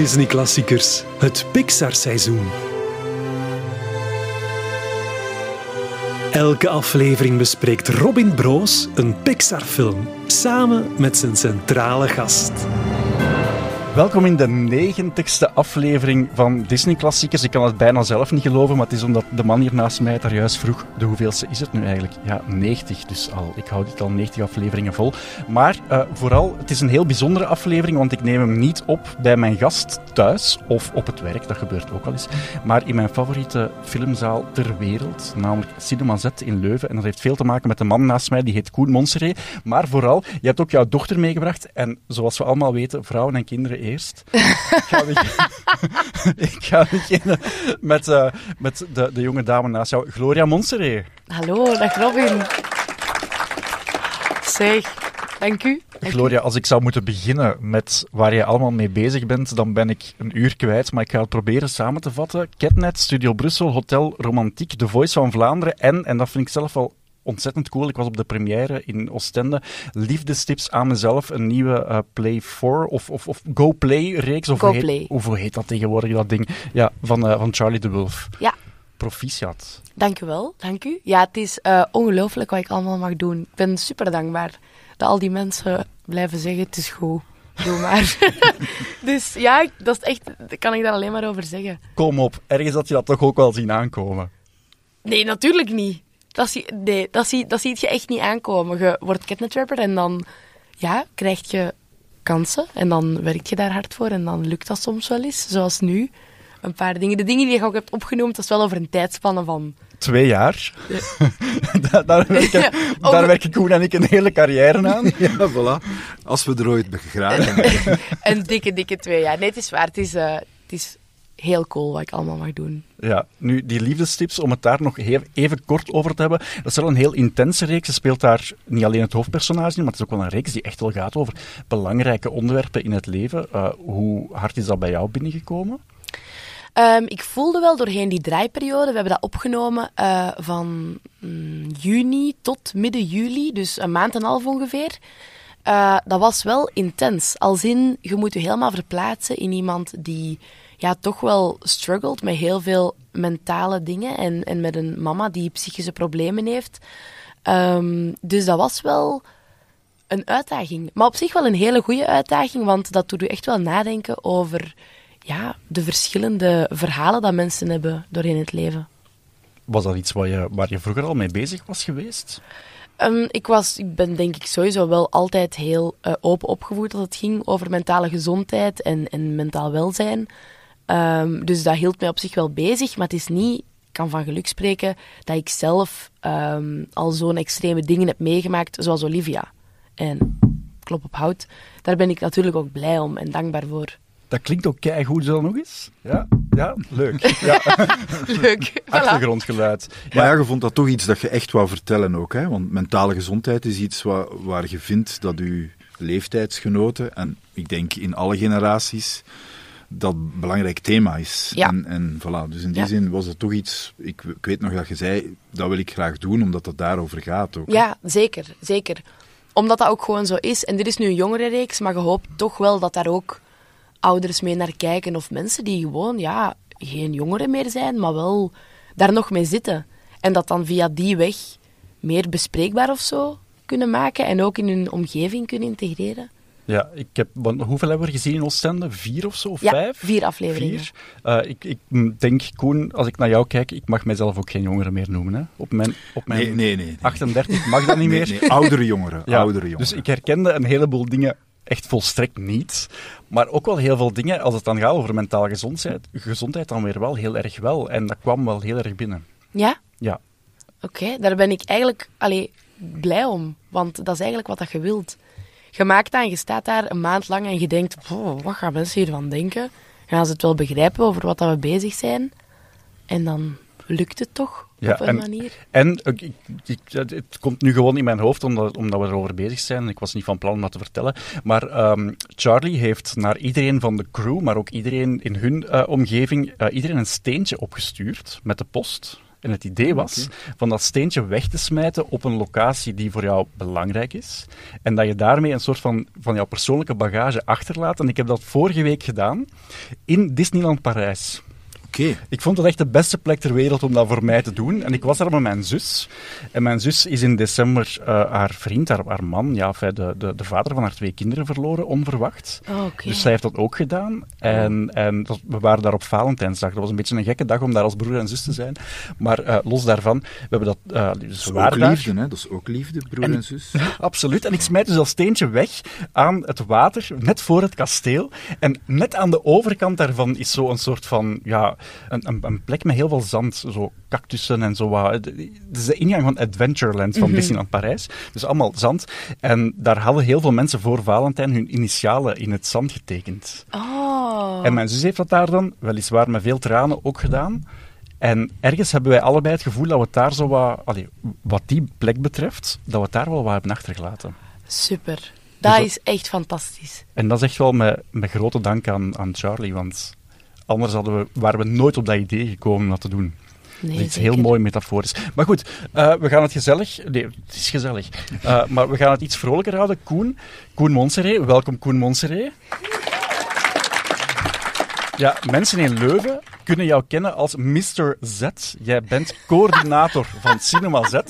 Disney-klassiekers, het Pixar-seizoen. Elke aflevering bespreekt Robin Broos een Pixar-film samen met zijn centrale gast. Welkom in de negentigste aflevering van Disney Klassiekers. Ik kan het bijna zelf niet geloven, maar het is omdat de man hier naast mij daar juist vroeg. De hoeveelste is het nu eigenlijk? Ja, 90 dus al. Ik hou dit al 90 afleveringen vol. Maar uh, vooral, het is een heel bijzondere aflevering, want ik neem hem niet op bij mijn gast thuis of op het werk, dat gebeurt ook al eens. Maar in mijn favoriete filmzaal ter wereld, namelijk Cinema Z in Leuven. En dat heeft veel te maken met de man naast mij, die heet Koen Monseré. Maar vooral, je hebt ook jouw dochter meegebracht. En zoals we allemaal weten, vrouwen en kinderen ik, ga beginnen, ik ga beginnen met, uh, met de, de jonge dame naast jou, Gloria Monseré. Hallo, dag Robin. Zeg, dank u. Gloria, als ik zou moeten beginnen met waar je allemaal mee bezig bent, dan ben ik een uur kwijt, maar ik ga het proberen samen te vatten. Ketnet, Studio Brussel, Hotel Romantiek, The Voice van Vlaanderen en, en dat vind ik zelf wel ontzettend cool. Ik was op de première in Oostende. Liefdestips aan mezelf, een nieuwe uh, Play 4 of, of, of Go Play reeks. Of Go hoe heet, Play. Of hoe heet dat tegenwoordig, dat ding? Ja, van, uh, van Charlie de Wolf. Ja. Proficiat. Dank u wel, dank u. Ja, het is uh, ongelooflijk wat ik allemaal mag doen. Ik ben super dankbaar dat al die mensen blijven zeggen, het is goed. Doe maar. dus ja, dat is echt, daar kan ik daar alleen maar over zeggen. Kom op, ergens had je dat toch ook wel zien aankomen? Nee, natuurlijk niet. Dat, zie, nee, dat, zie, dat ziet je echt niet aankomen. Je wordt catnetwerper en dan ja, krijg je kansen. En dan werk je daar hard voor en dan lukt dat soms wel eens. Zoals nu. Een paar dingen. De dingen die je ook hebt opgenoemd, dat is wel over een tijdspanne van... Twee jaar. Ja. daar, werken, ja, daar werken Koen en ik een hele carrière aan. ja, voilà. Als we er ooit geraken. een dikke, dikke twee jaar. Nee, het is waar. Het is, uh, het is heel cool wat ik allemaal mag doen. Ja, nu die liefdestips, om het daar nog even kort over te hebben. Dat is wel een heel intense reeks. Ze speelt daar niet alleen het hoofdpersonage in, maar het is ook wel een reeks die echt wel gaat over belangrijke onderwerpen in het leven. Uh, hoe hard is dat bij jou binnengekomen? Um, ik voelde wel doorheen die draaiperiode, we hebben dat opgenomen uh, van mm, juni tot midden juli, dus een maand en een half ongeveer. Uh, dat was wel intens. Als in, je moet je helemaal verplaatsen in iemand die ja, toch wel struggelt met heel veel mentale dingen en, en met een mama die psychische problemen heeft. Um, dus dat was wel een uitdaging. Maar op zich wel een hele goede uitdaging, want dat doet u echt wel nadenken over ja, de verschillende verhalen dat mensen hebben doorheen het leven. Was dat iets waar je, waar je vroeger al mee bezig was geweest? Um, ik, was, ik ben denk ik sowieso wel altijd heel uh, open opgevoed als het ging over mentale gezondheid en, en mentaal welzijn. Um, dus dat hield mij op zich wel bezig, maar het is niet, ik kan van geluk spreken, dat ik zelf um, al zo'n extreme dingen heb meegemaakt, zoals Olivia. En klop op hout, daar ben ik natuurlijk ook blij om en dankbaar voor. Dat klinkt ook keigoed zo nog eens. Ja, ja leuk. Ja. leuk. Voilà. Achtergrondgeluid. Maar ja, je vond dat toch iets dat je echt wou vertellen ook. Hè? Want mentale gezondheid is iets waar, waar je vindt dat je leeftijdsgenoten, en ik denk in alle generaties, dat een belangrijk thema is. Ja. En, en voilà, dus in die Ja. zin was het toch iets, ik, ik weet nog dat je zei, dat wil ik graag doen, omdat het daarover gaat ook. Ja, zeker, zeker. Omdat dat ook gewoon zo is. En dit is nu een jongere reeks, maar je hoopt toch wel dat daar ook ouders mee naar kijken. Of mensen die gewoon, ja, geen jongeren meer zijn, maar wel daar nog mee zitten. En dat dan via die weg meer bespreekbaar of zo kunnen maken. En ook in hun omgeving kunnen integreren. Ja, ik heb, want hoeveel hebben we er gezien in Oostende? Vier of zo? Of Ja, vijf? vier afleveringen. Vier. Uh, ik, ik denk, Koen, als ik naar jou kijk, ik mag mijzelf ook geen jongere meer noemen. Hè? Op mijn, op mijn Nee, nee, nee. nee. 38 mag dat niet meer. nee, oudere jongeren. Ja, oudere jongeren. Dus ik herkende een heleboel dingen echt volstrekt niet. Maar ook wel heel veel dingen, als het dan gaat over mentale gezondheid, gezondheid dan weer wel heel erg wel. En dat kwam wel heel erg binnen. Ja? Ja. Oké, daar ben ik eigenlijk allee, blij om. Want dat is eigenlijk wat dat je wilt. Je maakt dat en je staat daar een maand lang en je denkt, "Wow, wat gaan mensen hiervan denken? Gaan ze het wel begrijpen over wat dat we bezig zijn? En dan lukt het toch Ja, op een en- manier. En ik, ik, het komt nu gewoon in mijn hoofd omdat, omdat we erover bezig zijn. Ik was niet van plan om dat te vertellen. Maar ehm, Charlie heeft naar iedereen van de crew, maar ook iedereen in hun eh, omgeving, eh, iedereen een steentje opgestuurd met de post. En het idee was van dat steentje weg te smijten op een locatie die voor jou belangrijk is. En dat je daarmee een soort van, van jouw persoonlijke bagage achterlaat. En ik heb dat vorige week gedaan in Disneyland Parijs. Oké. Ik vond het echt de beste plek ter wereld om dat voor mij te doen. En ik was daar met mijn zus. En mijn zus is in december eh, haar vriend, haar, haar man, ja, de, de, de vader van haar twee kinderen verloren, onverwacht. Oh. Dus zij heeft dat ook gedaan. En, en dat- we waren daar op Valentijnsdag. Dat was een beetje een gekke dag om daar als broer en zus te zijn. Maar eh, los daarvan, we hebben dat... eh dus Dat is ook daar. liefde, hè? Dat is ook liefde, broer en, En- zus. Absoluut. En ik smijt dus dat steentje weg aan het water, net voor het kasteel. En net aan de overkant daarvan is zo een soort van, ja, een, een, een plek met heel veel zand. Zo cactussen en zo wat. Het is de ingang van Adventureland van Disneyland Parijs. Dus allemaal zand. En daar hadden heel veel mensen voor Valentijn hun initialen in het zand getekend. Oh. En mijn zus heeft dat daar dan, weliswaar met veel tranen, ook gedaan. En ergens hebben wij allebei het gevoel dat we het daar zo wat, allee, wat die plek betreft, dat we het daar wel wat hebben achtergelaten. Super. Dat dat- is echt fantastisch. En dat is echt wel met, met grote dank aan, aan Charlie, want anders hadden we, waren we nooit op dat idee gekomen om dat te doen. Nee, dat is iets zeker. heel mooi metaforisch. Maar goed, eh, we gaan het gezellig... Nee, het is gezellig. Eh, maar we gaan het iets vrolijker houden. Koen, Koen Monseré. Welkom, Koen Monseré. Ja, mensen in Leuven kunnen jou kennen als Mr. Z. Jij bent coördinator van Cinema Z.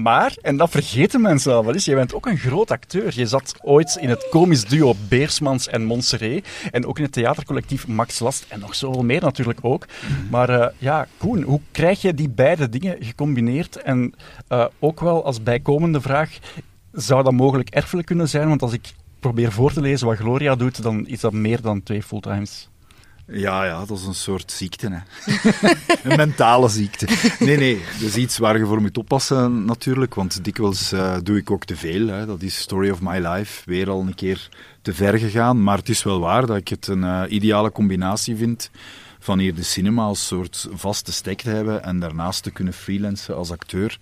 Maar, en dat vergeten mensen al wel eens, jij bent ook een groot acteur. Je zat ooit in het komisch duo Beersmans en Montserrat. En ook in het theatercollectief Max Last. En nog zoveel meer natuurlijk ook. Maar eh, ja, Koen, hoe krijg je die beide dingen gecombineerd? En eh, ook wel als bijkomende vraag, zou dat mogelijk erfelijk kunnen zijn? Want als ik probeer voor te lezen wat Gloria doet, dan is dat meer dan twee fulltimes. Ja, ja, dat is een soort ziekte. Hè. een mentale ziekte. Nee, nee, dat is iets waar je voor moet oppassen natuurlijk. Want dikwijls eh, doe ik ook te veel. Hè. Dat is Story of My Life. Weer al een keer te ver gegaan. Maar het is wel waar dat ik het een eh, ideale combinatie vind. Van hier de cinema als soort vaste stek te hebben. En daarnaast te kunnen freelancen als acteur.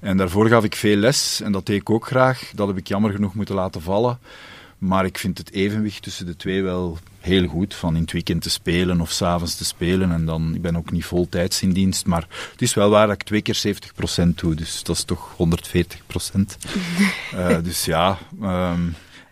En daarvoor gaf ik veel les. En dat deed ik ook graag. Dat heb ik jammer genoeg moeten laten vallen. Maar ik vind het evenwicht tussen de twee wel heel goed. Van in het weekend te spelen of s'avonds te spelen. En dan, ik ben ook niet voltijds in dienst. Maar het is wel waar dat ik twee keer 70% doe. Dus dat is toch 140%. Eh, dus ja. ehm,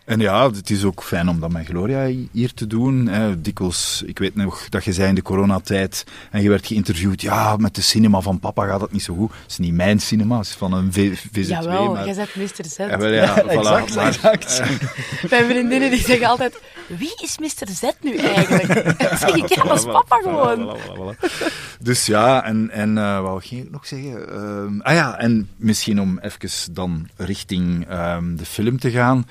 en ja, het is ook fijn om dat met Gloria hier te doen. Hè. Dikwijls, ik weet nog dat je zei in de coronatijd en je werd geïnterviewd. Ja, met de cinema van papa gaat dat niet zo goed. Het is niet mijn cinema, het is van een v VZW. Jawel, maar... jij bent Mr. Z. Ja, wel, ja, voilà, exact, maar- exact. Mijn vriendinnen die zeggen altijd, wie is Mr. Z nu eigenlijk? Zeg ik, ja, dat is papa gewoon. Voilà, voilà, voilà. Dus ja, en, en eh, wat ging ik nog zeggen? Ehm, ah ja, en misschien om even dan richting ehm, de film te gaan.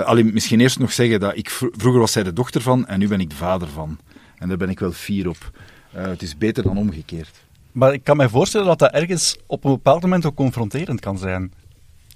Eh allee, misschien eerst nog zeggen dat ik vro- vroeger was zij de dochter van en nu ben ik de vader van. En daar ben ik wel fier op. Eh, het is beter dan omgekeerd. Maar ik kan me voorstellen dat dat ergens op een bepaald moment ook confronterend kan zijn.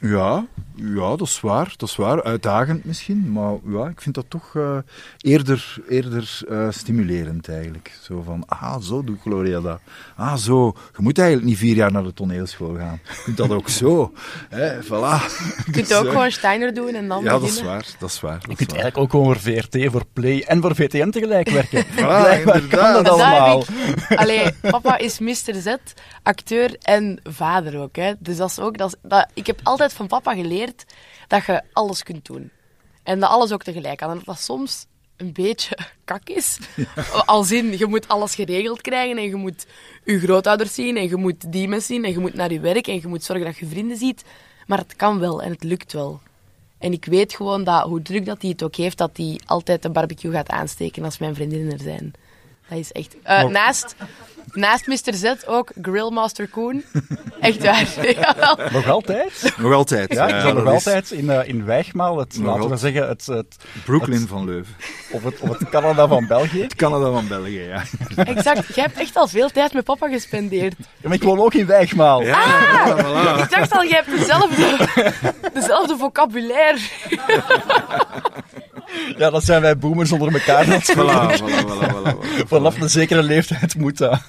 Ja, ja, dat is waar. Dat is waar. Uitdagend misschien, maar ja, ik vind dat toch eh, eerder, eerder eh, stimulerend eigenlijk. Zo van, ah, zo doet Gloria dat. Ah, zo. Je moet eigenlijk niet vier jaar naar de toneelschool gaan. Je kunt dat ook zo. Hè, voilà. Je kunt ook gewoon Steiner doen en dan Ja, dat is waar. Dat is waar. Dat Je is kunt waar. eigenlijk ook gewoon voor VRT, voor Play en voor VTM tegelijk werken. Voilà, Blijkbaar kan inderdaad. dat allemaal. ik. Allee, papa is Mr. Z, acteur en vader ook. Hè. Dus dat is ook, dat is, dat, ik heb altijd van papa geleerd dat je alles kunt doen. En dat alles ook tegelijk kan. En dat dat soms een beetje kak is. Als in, je moet alles geregeld krijgen en je moet je grootouders zien en je moet die mensen zien en je moet naar je werk en je moet zorgen dat je vrienden ziet. Maar het kan wel en het lukt wel. En ik weet gewoon dat, hoe druk dat hij het ook heeft, dat hij altijd de barbecue gaat aansteken als mijn vriendinnen er zijn. Dat is echt... Eh, naast, naast Mr. Z ook Grillmaster Koen. Echt waar. Ja. Nog altijd? Nog altijd. Ja, Ja, ik ben nog dat is altijd in, eh, in Wijgmaal, het, Nog laten we zeggen, het, het, Brooklyn van Leuven. of, het, of het Canada van België. Canada van België, ja. Exact. Jij hebt echt al veel tijd met papa gespendeerd. Ja, maar ik woon ook in Wijgmaal. Ja, voilà. Ik dacht al, jij hebt dezelfde, dezelfde vocabulaire. Ja, dat zijn wij boomers onder elkaar. Dat Voilà, voilà, voilà, voilà, voilà. Vanaf een zekere leeftijd moet dat.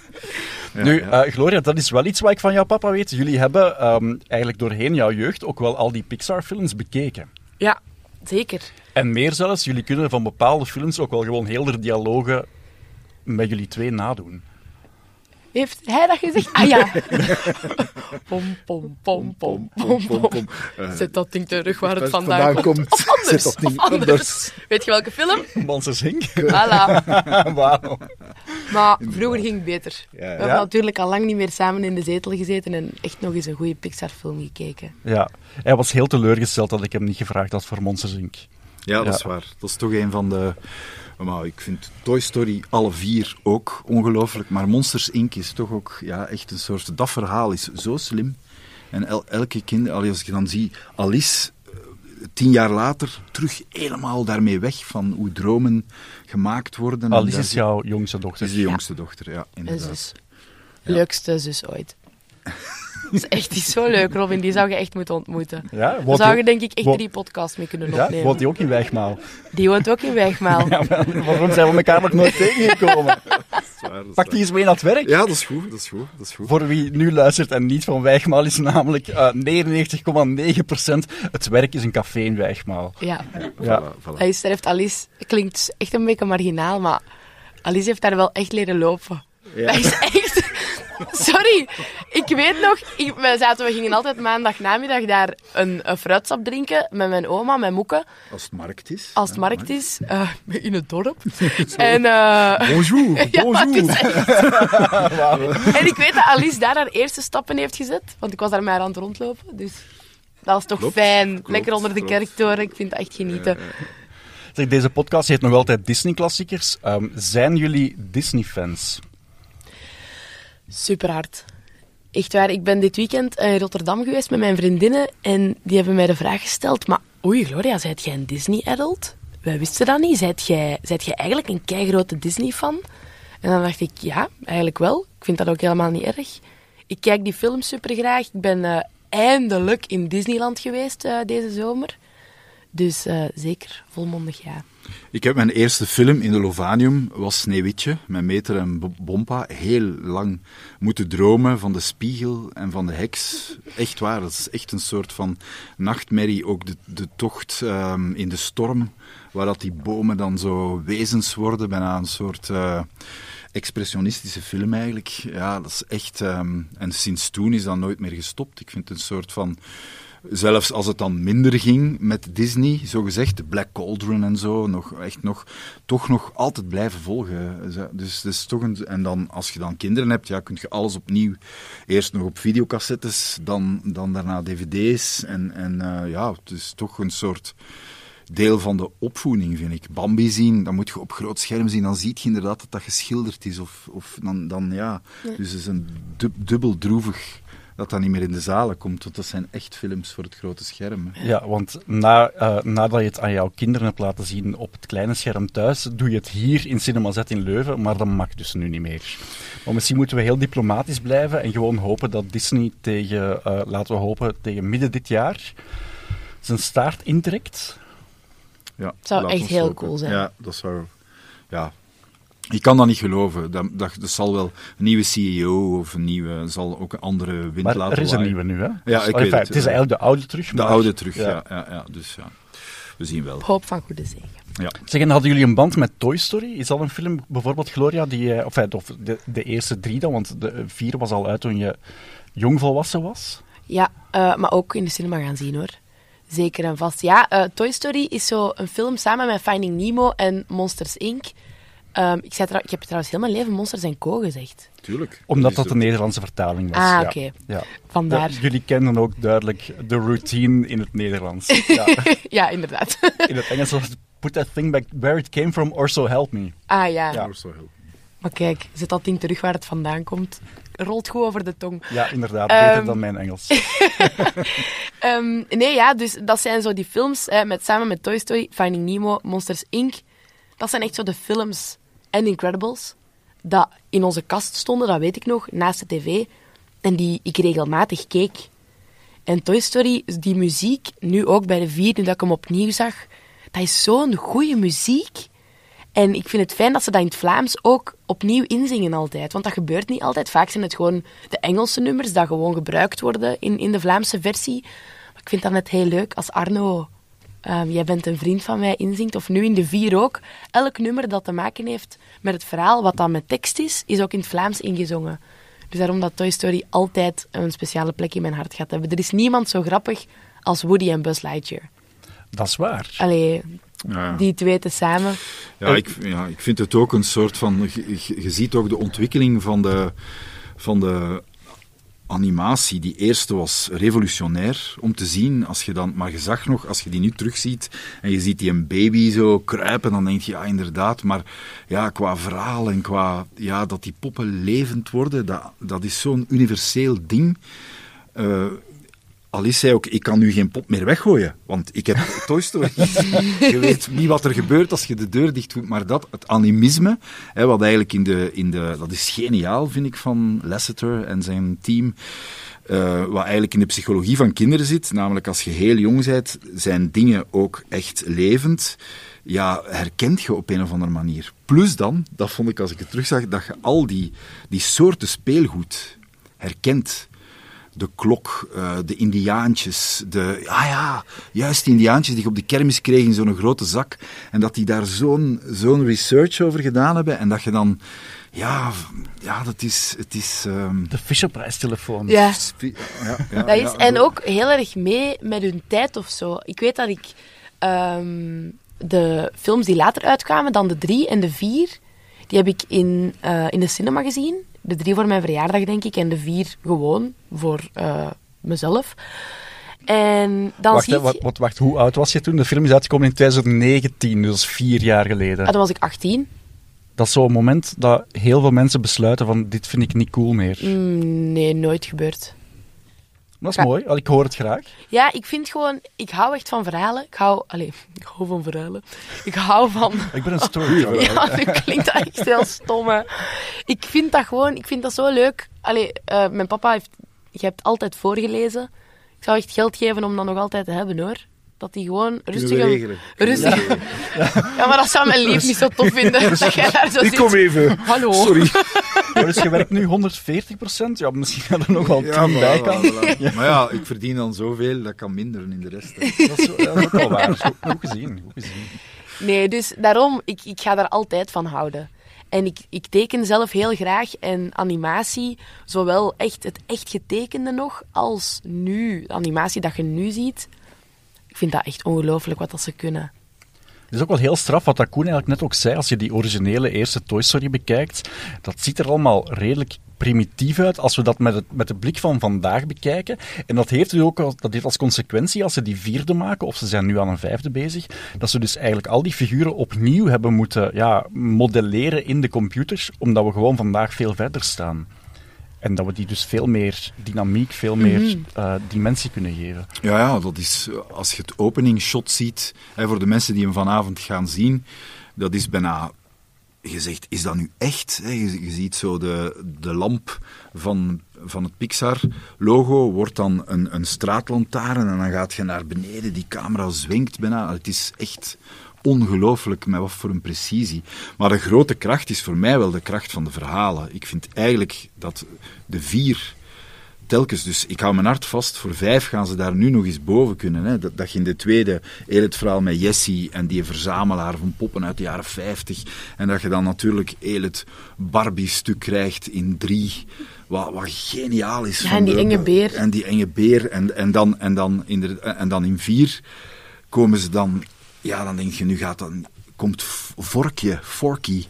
nu, eh, Gloria, dat is wel iets wat ik van jouw papa weet. Jullie hebben ehm, eigenlijk doorheen jouw jeugd ook wel al die Pixar-films bekeken. Ja, zeker. En meer zelfs, jullie kunnen van bepaalde films ook wel gewoon heel de dialogen met jullie twee nadoen. Heeft hij dat gezegd? Ah ja. Pom, pom, pom, pom, pom, pom. Eh, Zet dat ding terug waar het vandaan, vandaan komt. komt. Of anders. Zet dat ding of anders. anders. Weet je welke film? Monsters Inc. Voilà. Wauw. Maar vroeger ging het beter. Ja, We ja. hebben natuurlijk al lang niet meer samen in de zetel gezeten en echt nog eens een goede Pixar-film gekeken. Ja, hij was heel teleurgesteld dat ik hem niet gevraagd had voor Monsters Inc. Ja, dat Ja. is waar. Dat is toch een van de... Maar ik vind Toy Story alle vier ook ongelooflijk. Maar Monsters Inc. is toch ook ja, echt een soort... Dat verhaal is zo slim. En el- elke kind... Als ik dan zie Alice... eh, Tien jaar later terug helemaal daarmee weg van hoe dromen gemaakt worden. En Alice is jouw jongste dochter. is de jongste dochter, ja, Een inderdaad. zus. Leukste zus ooit. Dat is echt niet zo leuk, Robin. Die zou je echt moeten ontmoeten. Ja, Daar zou die- je denk ik echt drie podcasts mee kunnen ja, opnemen. woont hij ook in Wijgmaal? Die woont ook in Wegmaal. Ja, maar waarom zijn we elkaar nog nooit tegengekomen? Pak die eens mee naar het werk. Ja, dat is goed, dat is goed, dat is goed. Voor wie nu luistert en niet van Wijgmaal is namelijk eh 99,9% het werk is een café in Wijgmaal. Ja. Ja. Voilà, voilà. Hij sterft Alice. Klinkt echt een beetje marginaal, maar Alice heeft daar wel echt leren lopen. Ja. Dat is echt... Sorry, ik weet nog, ik, we, zaten, we gingen altijd maandag namiddag daar een, een fruitsap drinken met mijn oma, mijn moeke, Als het markt is. als het Ja, markt is, eh, in het dorp. En, eh, Bonjour, het bonjour. is en ik weet dat Alice daar haar eerste stappen heeft gezet, want ik was daar maar aan het rondlopen, dus dat was toch Klopt, fijn. klopt, Lekker onder de kerktoren, ik vind dat echt genieten. Zeg, deze podcast heet nog altijd Disney-klassiekers. Ehm, zijn jullie Disney-fans? Super hard. Echt waar, ik ben dit weekend in Rotterdam geweest met mijn vriendinnen en die hebben mij de vraag gesteld, maar oei Gloria, zijt jij een Disney-adult? Wij wisten dat niet. Zijt jij, zijt jij eigenlijk een keigrote Disney-fan? En dan dacht ik, ja, eigenlijk wel. Ik vind dat ook helemaal niet erg. Ik kijk die films super graag. Ik ben eh, eindelijk in Disneyland geweest eh, deze zomer. Dus eh, zeker, volmondig ja. Ik heb mijn eerste film in de Lovanium, was Sneeuwwitje, met Meter en Bo- Bompa. Heel lang moeten dromen van de spiegel en van de heks. Echt waar, dat is echt een soort van nachtmerrie. Ook de, de tocht ehm, in de storm, waar dat die bomen dan zo wezens worden, bijna een soort... eh, expressionistische film eigenlijk. Ja, dat is echt... ehm, en sinds toen is dat nooit meer gestopt. Ik vind het een soort van... Zelfs als het dan minder ging met Disney, zo gezegd, de Black Cauldron en zo, nog, echt nog, toch nog altijd blijven volgen. Dus is toch een, en dan, als je dan kinderen hebt, ja, kun je alles opnieuw, eerst nog op videocassettes, dan, dan daarna dvd's. En, en eh, ja, het is toch een soort deel van de opvoeding, vind ik. Bambi zien, dan moet je op groot scherm zien, dan zie je inderdaad dat dat geschilderd is. Of, of dan, dan ja, dus het is een dub- dubbel droevig dat dat niet meer in de zalen komt, want dat zijn echt films voor het grote scherm. hè. Ja, want na, eh, nadat je het aan jouw kinderen hebt laten zien op het kleine scherm thuis, doe je het hier in Cinema Z in Leuven, maar dat mag dus nu niet meer. Maar misschien moeten we heel diplomatisch blijven en gewoon hopen dat Disney tegen, eh, laten we hopen, tegen midden dit jaar zijn staart intrekt. Ja, Zou laat echt heel hopen. cool zijn. Ja, dat zou... Ja. Ik kan dat niet geloven. Dat, dat, dat zal wel een nieuwe CEO of een nieuwe... zal ook een andere wind Maar laten er is een nieuwe nu, hè? Ja, Dus, ik enfin, weet het. Het is eigenlijk de oude terug. De oude terug, Ja. ja. Ja, ja, Dus ja, we zien wel. Hoop van goede zegen. Ja. Zeg, en hadden jullie een band met Toy Story? Is dat een film, bijvoorbeeld, Gloria, die, eh, of, eh, of de, de eerste drie dan, want de vier was al uit toen je jong volwassen was? Ja, eh, maar ook in de cinema gaan zien hoor. Zeker en vast. Ja, eh, Toy Story is zo een film samen met Finding Nemo en Monsters Inc. Ehm, ik, zei ik heb trouwens heel mijn leven Monsters Co. gezegd. Tuurlijk. Omdat dat de Nederlandse vertaling was. Ah, ja. oké. Ja. Vandaar. Ja, jullie kennen ook duidelijk de routine in het Nederlands. Ja. ja, inderdaad. In het Engels was het put that thing back where it came from or so help me. ah ja. Ja. Dat is wel heel- Maar kijk, zet dat ding terug waar het vandaan komt. Rolt goed over de tong. Ja, inderdaad. Ehm. Beter dan mijn Engels. Ehm, nee, ja, dus dat zijn zo die films, hè, met, samen met Toy Story, Finding Nemo, Monsters Inc. Dat zijn echt zo de films en Incredibles dat in onze kast stonden, dat weet ik nog, naast de tv. En die ik regelmatig keek. En Toy Story, die muziek, nu ook bij de vier, nu dat ik hem opnieuw zag, dat is zo'n goede muziek. En ik vind het fijn dat ze dat in het Vlaams ook opnieuw inzingen altijd. Want dat gebeurt niet altijd. Vaak zijn het gewoon de Engelse nummers dat gewoon gebruikt worden in, in de Vlaamse versie. Maar ik vind dat net heel leuk als Arno, ehm, jij bent een vriend van mij, inzingt. Of nu in de vier ook. Elk nummer dat te maken heeft met het verhaal, wat dan met tekst is, is ook in het Vlaams ingezongen. Dus daarom dat Toy Story altijd een speciale plek in mijn hart gaat hebben. Er is niemand zo grappig als Woody en Buzz Lightyear. Dat is waar. Allee, Ja. die twee tezamen. Ja, ik, ja, ik vind het ook een soort van. Je, je- je ziet ook de ontwikkeling van de, van de animatie. Die eerste was revolutionair om te zien. Als je dan, maar je zag nog, als je die nu terugziet en je ziet die een baby zo kruipen, dan denk je ja, inderdaad. Maar ja, qua verhaal en qua ja, dat die poppen levend worden, dat, dat is zo'n universeel ding. Eh, Alice zei ook, ik kan nu geen pop meer weggooien, want ik heb Toy Story. Je weet niet wat er gebeurt als je de deur dicht doet, maar dat, het animisme, hè, wat eigenlijk in de, in de... Dat is geniaal, vind ik, van Lasseter en zijn team. eh, wat eigenlijk in de psychologie van kinderen zit, namelijk als je heel jong bent, zijn dingen ook echt levend. Ja, herkent je op een of andere manier. Plus dan, dat vond ik als ik het terugzag, dat je al die, die soorten speelgoed herkent de klok, eh, de indiaantjes, de, ah ja, juist die indiaantjes die je op de kermis kreeg in zo'n grote zak. En dat die daar zo'n zo'n research over gedaan hebben. En dat je dan, ja, ja dat is, het is... ehm, De Fisherprijstelefoon. Ja. ja, ja, Dat is, ja, en ook heel erg mee met hun tijd of zo. Ik weet dat ik ehm, de films die later uitkwamen, dan de drie en de vier, die heb ik in, eh, in de cinema gezien. De drie voor mijn verjaardag, denk ik, en de vier gewoon voor eh, mezelf. En dan Wacht, zie je... wat, wacht, hoe oud was je toen? De film is uitgekomen in 2019, dus vier jaar geleden. Ah, dan was ik 18. Dat is zo'n moment dat heel veel mensen besluiten van dit vind ik niet cool meer. Mm, nee, nooit gebeurd. Dat is mooi, ik hoor het graag. Ja, ik vind gewoon... Ik hou echt van verhalen. Ik hou... Allee, ik hou van verhalen. Ik hou van... Ik ben een storyteller. Ja, nu klinkt dat echt heel stom, hè. Ik vind dat gewoon... Ik vind dat zo leuk. Allee, eh, mijn papa heeft... Je hebt altijd voorgelezen. Ik zou echt geld geven om dat nog altijd te hebben, hoor. Dat hij gewoon rustig... Een- Rustig. Ja, maar dat zou mijn lief niet zo tof vinden. Dat jij daar zo Ik zit. kom even. Hallo. Sorry. Maar dus je werkt nu 140% Ja, misschien gaat er nog wel 10 Ja, bij kan. Maar ja, ik verdien dan zoveel, dat kan minderen in de rest. hè. Dat is, ja, dat is wel waar. Dat is Goed, goed gezien, goed gezien. Nee, dus daarom, ik, ik ga daar altijd van houden. En ik, ik teken zelf heel graag en animatie, zowel echt het echt getekende nog, als nu, de animatie dat je nu ziet. Ik vind dat echt ongelooflijk wat ze kunnen. Het is ook wel heel straf wat Koen eigenlijk net ook zei. Als je die originele eerste Toy Story bekijkt, dat ziet er allemaal redelijk primitief uit als we dat met, het, met de blik van vandaag bekijken. En dat heeft dus ook als, dat heeft als consequentie als ze die vierde maken, of ze zijn nu aan een vijfde bezig, dat ze dus eigenlijk al die figuren opnieuw hebben moeten ja, modelleren in de computers, omdat we gewoon vandaag veel verder staan. En dat we die dus veel meer dynamiek, veel meer eh, dimensie kunnen geven. Ja, ja, dat is, als je het openingsshot ziet, hè, voor de mensen die hem vanavond gaan zien, dat is bijna, je zegt, is dat nu echt? Hè? Je, je ziet zo de, de lamp van, van het Pixar-logo, wordt dan een, een straatlantaarn en dan gaat je naar beneden, die camera zwenkt bijna. Het is echt ongelooflijk met wat voor een precisie. Maar de grote kracht is voor mij wel de kracht van de verhalen. Ik vind eigenlijk dat de vier telkens. Dus ik hou mijn hart vast. Voor vijf gaan ze daar nu nog eens boven kunnen. Hè. Dat, dat je in de tweede heel het verhaal met Jessie en die verzamelaar van poppen uit de jaren 50. En dat je dan natuurlijk heel het Barbie-stuk krijgt in drie. Wat, wat geniaal is. Ja, van en die de- enge beer. En die enge beer. En, en, dan, en, dan in de, en dan in vier komen ze dan. Ja, dan denk je, nu gaat dan. Komt Vorkje, Forky.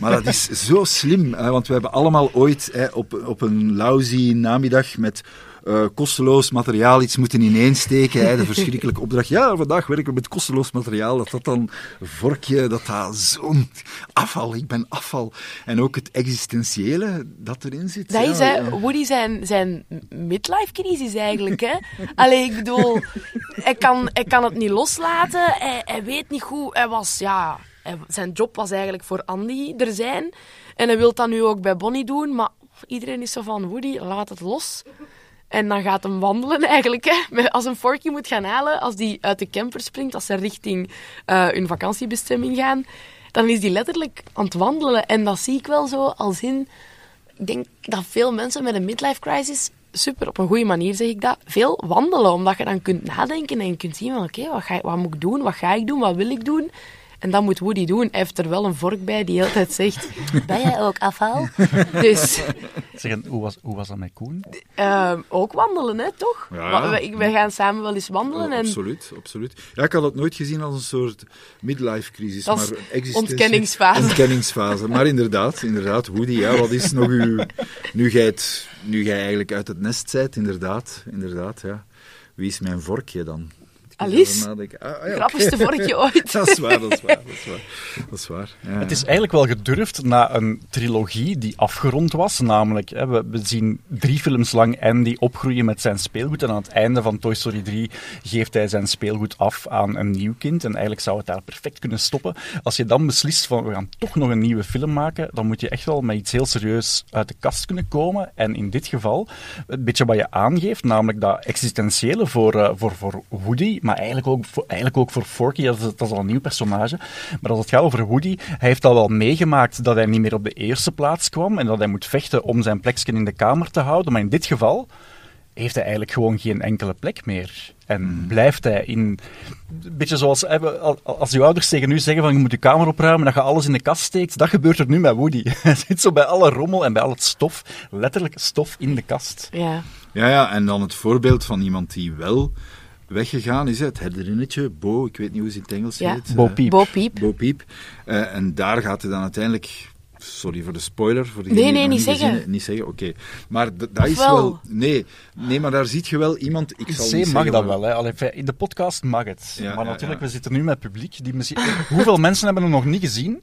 Maar dat is zo slim, want we hebben allemaal ooit hè, op, op een lousy namiddag met eh, kosteloos materiaal iets moeten ineensteken. Hè, de verschrikkelijke opdracht. Ja, vandaag werken we met kosteloos materiaal. Dat dat dan vorkje, dat dat zo'n afval, ik ben afval. En ook het existentiële dat erin zit. Dat ja, is, hè. Woody zijn, zijn midlife-crisis eigenlijk, hè. Allee, ik bedoel, hij kan, hij kan het niet loslaten, hij, hij weet niet hoe, hij was, ja... hij- zijn job was eigenlijk voor Andy er zijn. En hij wil dat nu ook bij Bonnie doen, maar iedereen is zo van, Woody, laat het los. En dan gaat hem wandelen eigenlijk. Hè. Als een Forky moet gaan halen, als die uit de camper springt, als ze richting eh, hun vakantiebestemming gaan, dan is die letterlijk aan het wandelen. En dat zie ik wel zo als in... Ik denk dat veel mensen met een midlife crisis, super, op een goede manier zeg ik dat, veel wandelen. Omdat je dan kunt nadenken en kunt zien van, oké, wat wat, wat moet ik doen? Wat ga ik doen? Wat wil ik doen? En dat moet Woody doen. Hij heeft er wel een vork bij die altijd zegt, ben jij ook afval? dus Zeggen, hoe, was, hoe was dat met Koen? ehm, ook wandelen, hè, toch? Ja, wij gaan samen wel eens wandelen. Oh, en absoluut, absoluut. Ja, ik had het nooit gezien als een soort midlife crisis, Dat maar ontkenningsfase. Ontkenningsfase. Maar inderdaad, inderdaad, Woody, ja, wat is nog uw... Nu jij, het, nu jij eigenlijk uit het nest zijt, inderdaad, inderdaad, ja. Wie is mijn vorkje dan? Alice? nadenken. Ah, ah, ja, grappigste oké. vorkje ooit. Dat is waar, dat is waar, dat is waar. Dat is waar. Ja, Het is eigenlijk wel gedurfd na een trilogie die afgerond was. Namelijk, hè, we, we zien drie films lang Andy opgroeien met zijn speelgoed. En aan het einde van Toy Story 3 geeft hij zijn speelgoed af aan een nieuw kind. En eigenlijk zou het daar perfect kunnen stoppen. Als je dan beslist van we gaan toch nog een nieuwe film maken, dan moet je echt wel met iets heel serieus uit de kast kunnen komen. En in dit geval, een beetje wat je aangeeft, namelijk dat existentiële voor, eh, voor, voor Woody, maar eigenlijk ook voor, eigenlijk ook voor Forky, dat is, dat is al een nieuw personage. Maar als het gaat over Woody, hij heeft al wel meegemaakt dat hij niet meer op de eerste plaats kwam en dat hij moet vechten om zijn plekje in de kamer te houden. Maar in dit geval heeft hij eigenlijk gewoon geen enkele plek meer. En blijft hij in... Een beetje zoals als je ouders tegen u zeggen van je moet je kamer opruimen, dat je alles in de kast steekt. Dat gebeurt er nu met Woody. Hij zit zo bij alle rommel en bij al het stof, letterlijk stof in de kast. Ja. Ja, ja, en dan het voorbeeld van iemand die wel weggegaan is, het herderinnetje, Bo, ik weet niet hoe ze in het Engels Ja. heet. Bo eh, Peep. Bo Peep. Bo Peep. Eh, en daar gaat hij dan uiteindelijk... Sorry voor de spoiler. Voor Nee, nee, die niet gezien zeggen. Niet zeggen, oké. Maar dat is wel... Nee, nee, maar daar ziet je wel iemand... Ik zal C niet mag zeggen dat wel. Hè. Allee, in de podcast mag het. Ja, maar ja, natuurlijk, ja. we zitten nu met publiek. Die misschien... Hoeveel mensen hebben hem nog niet gezien?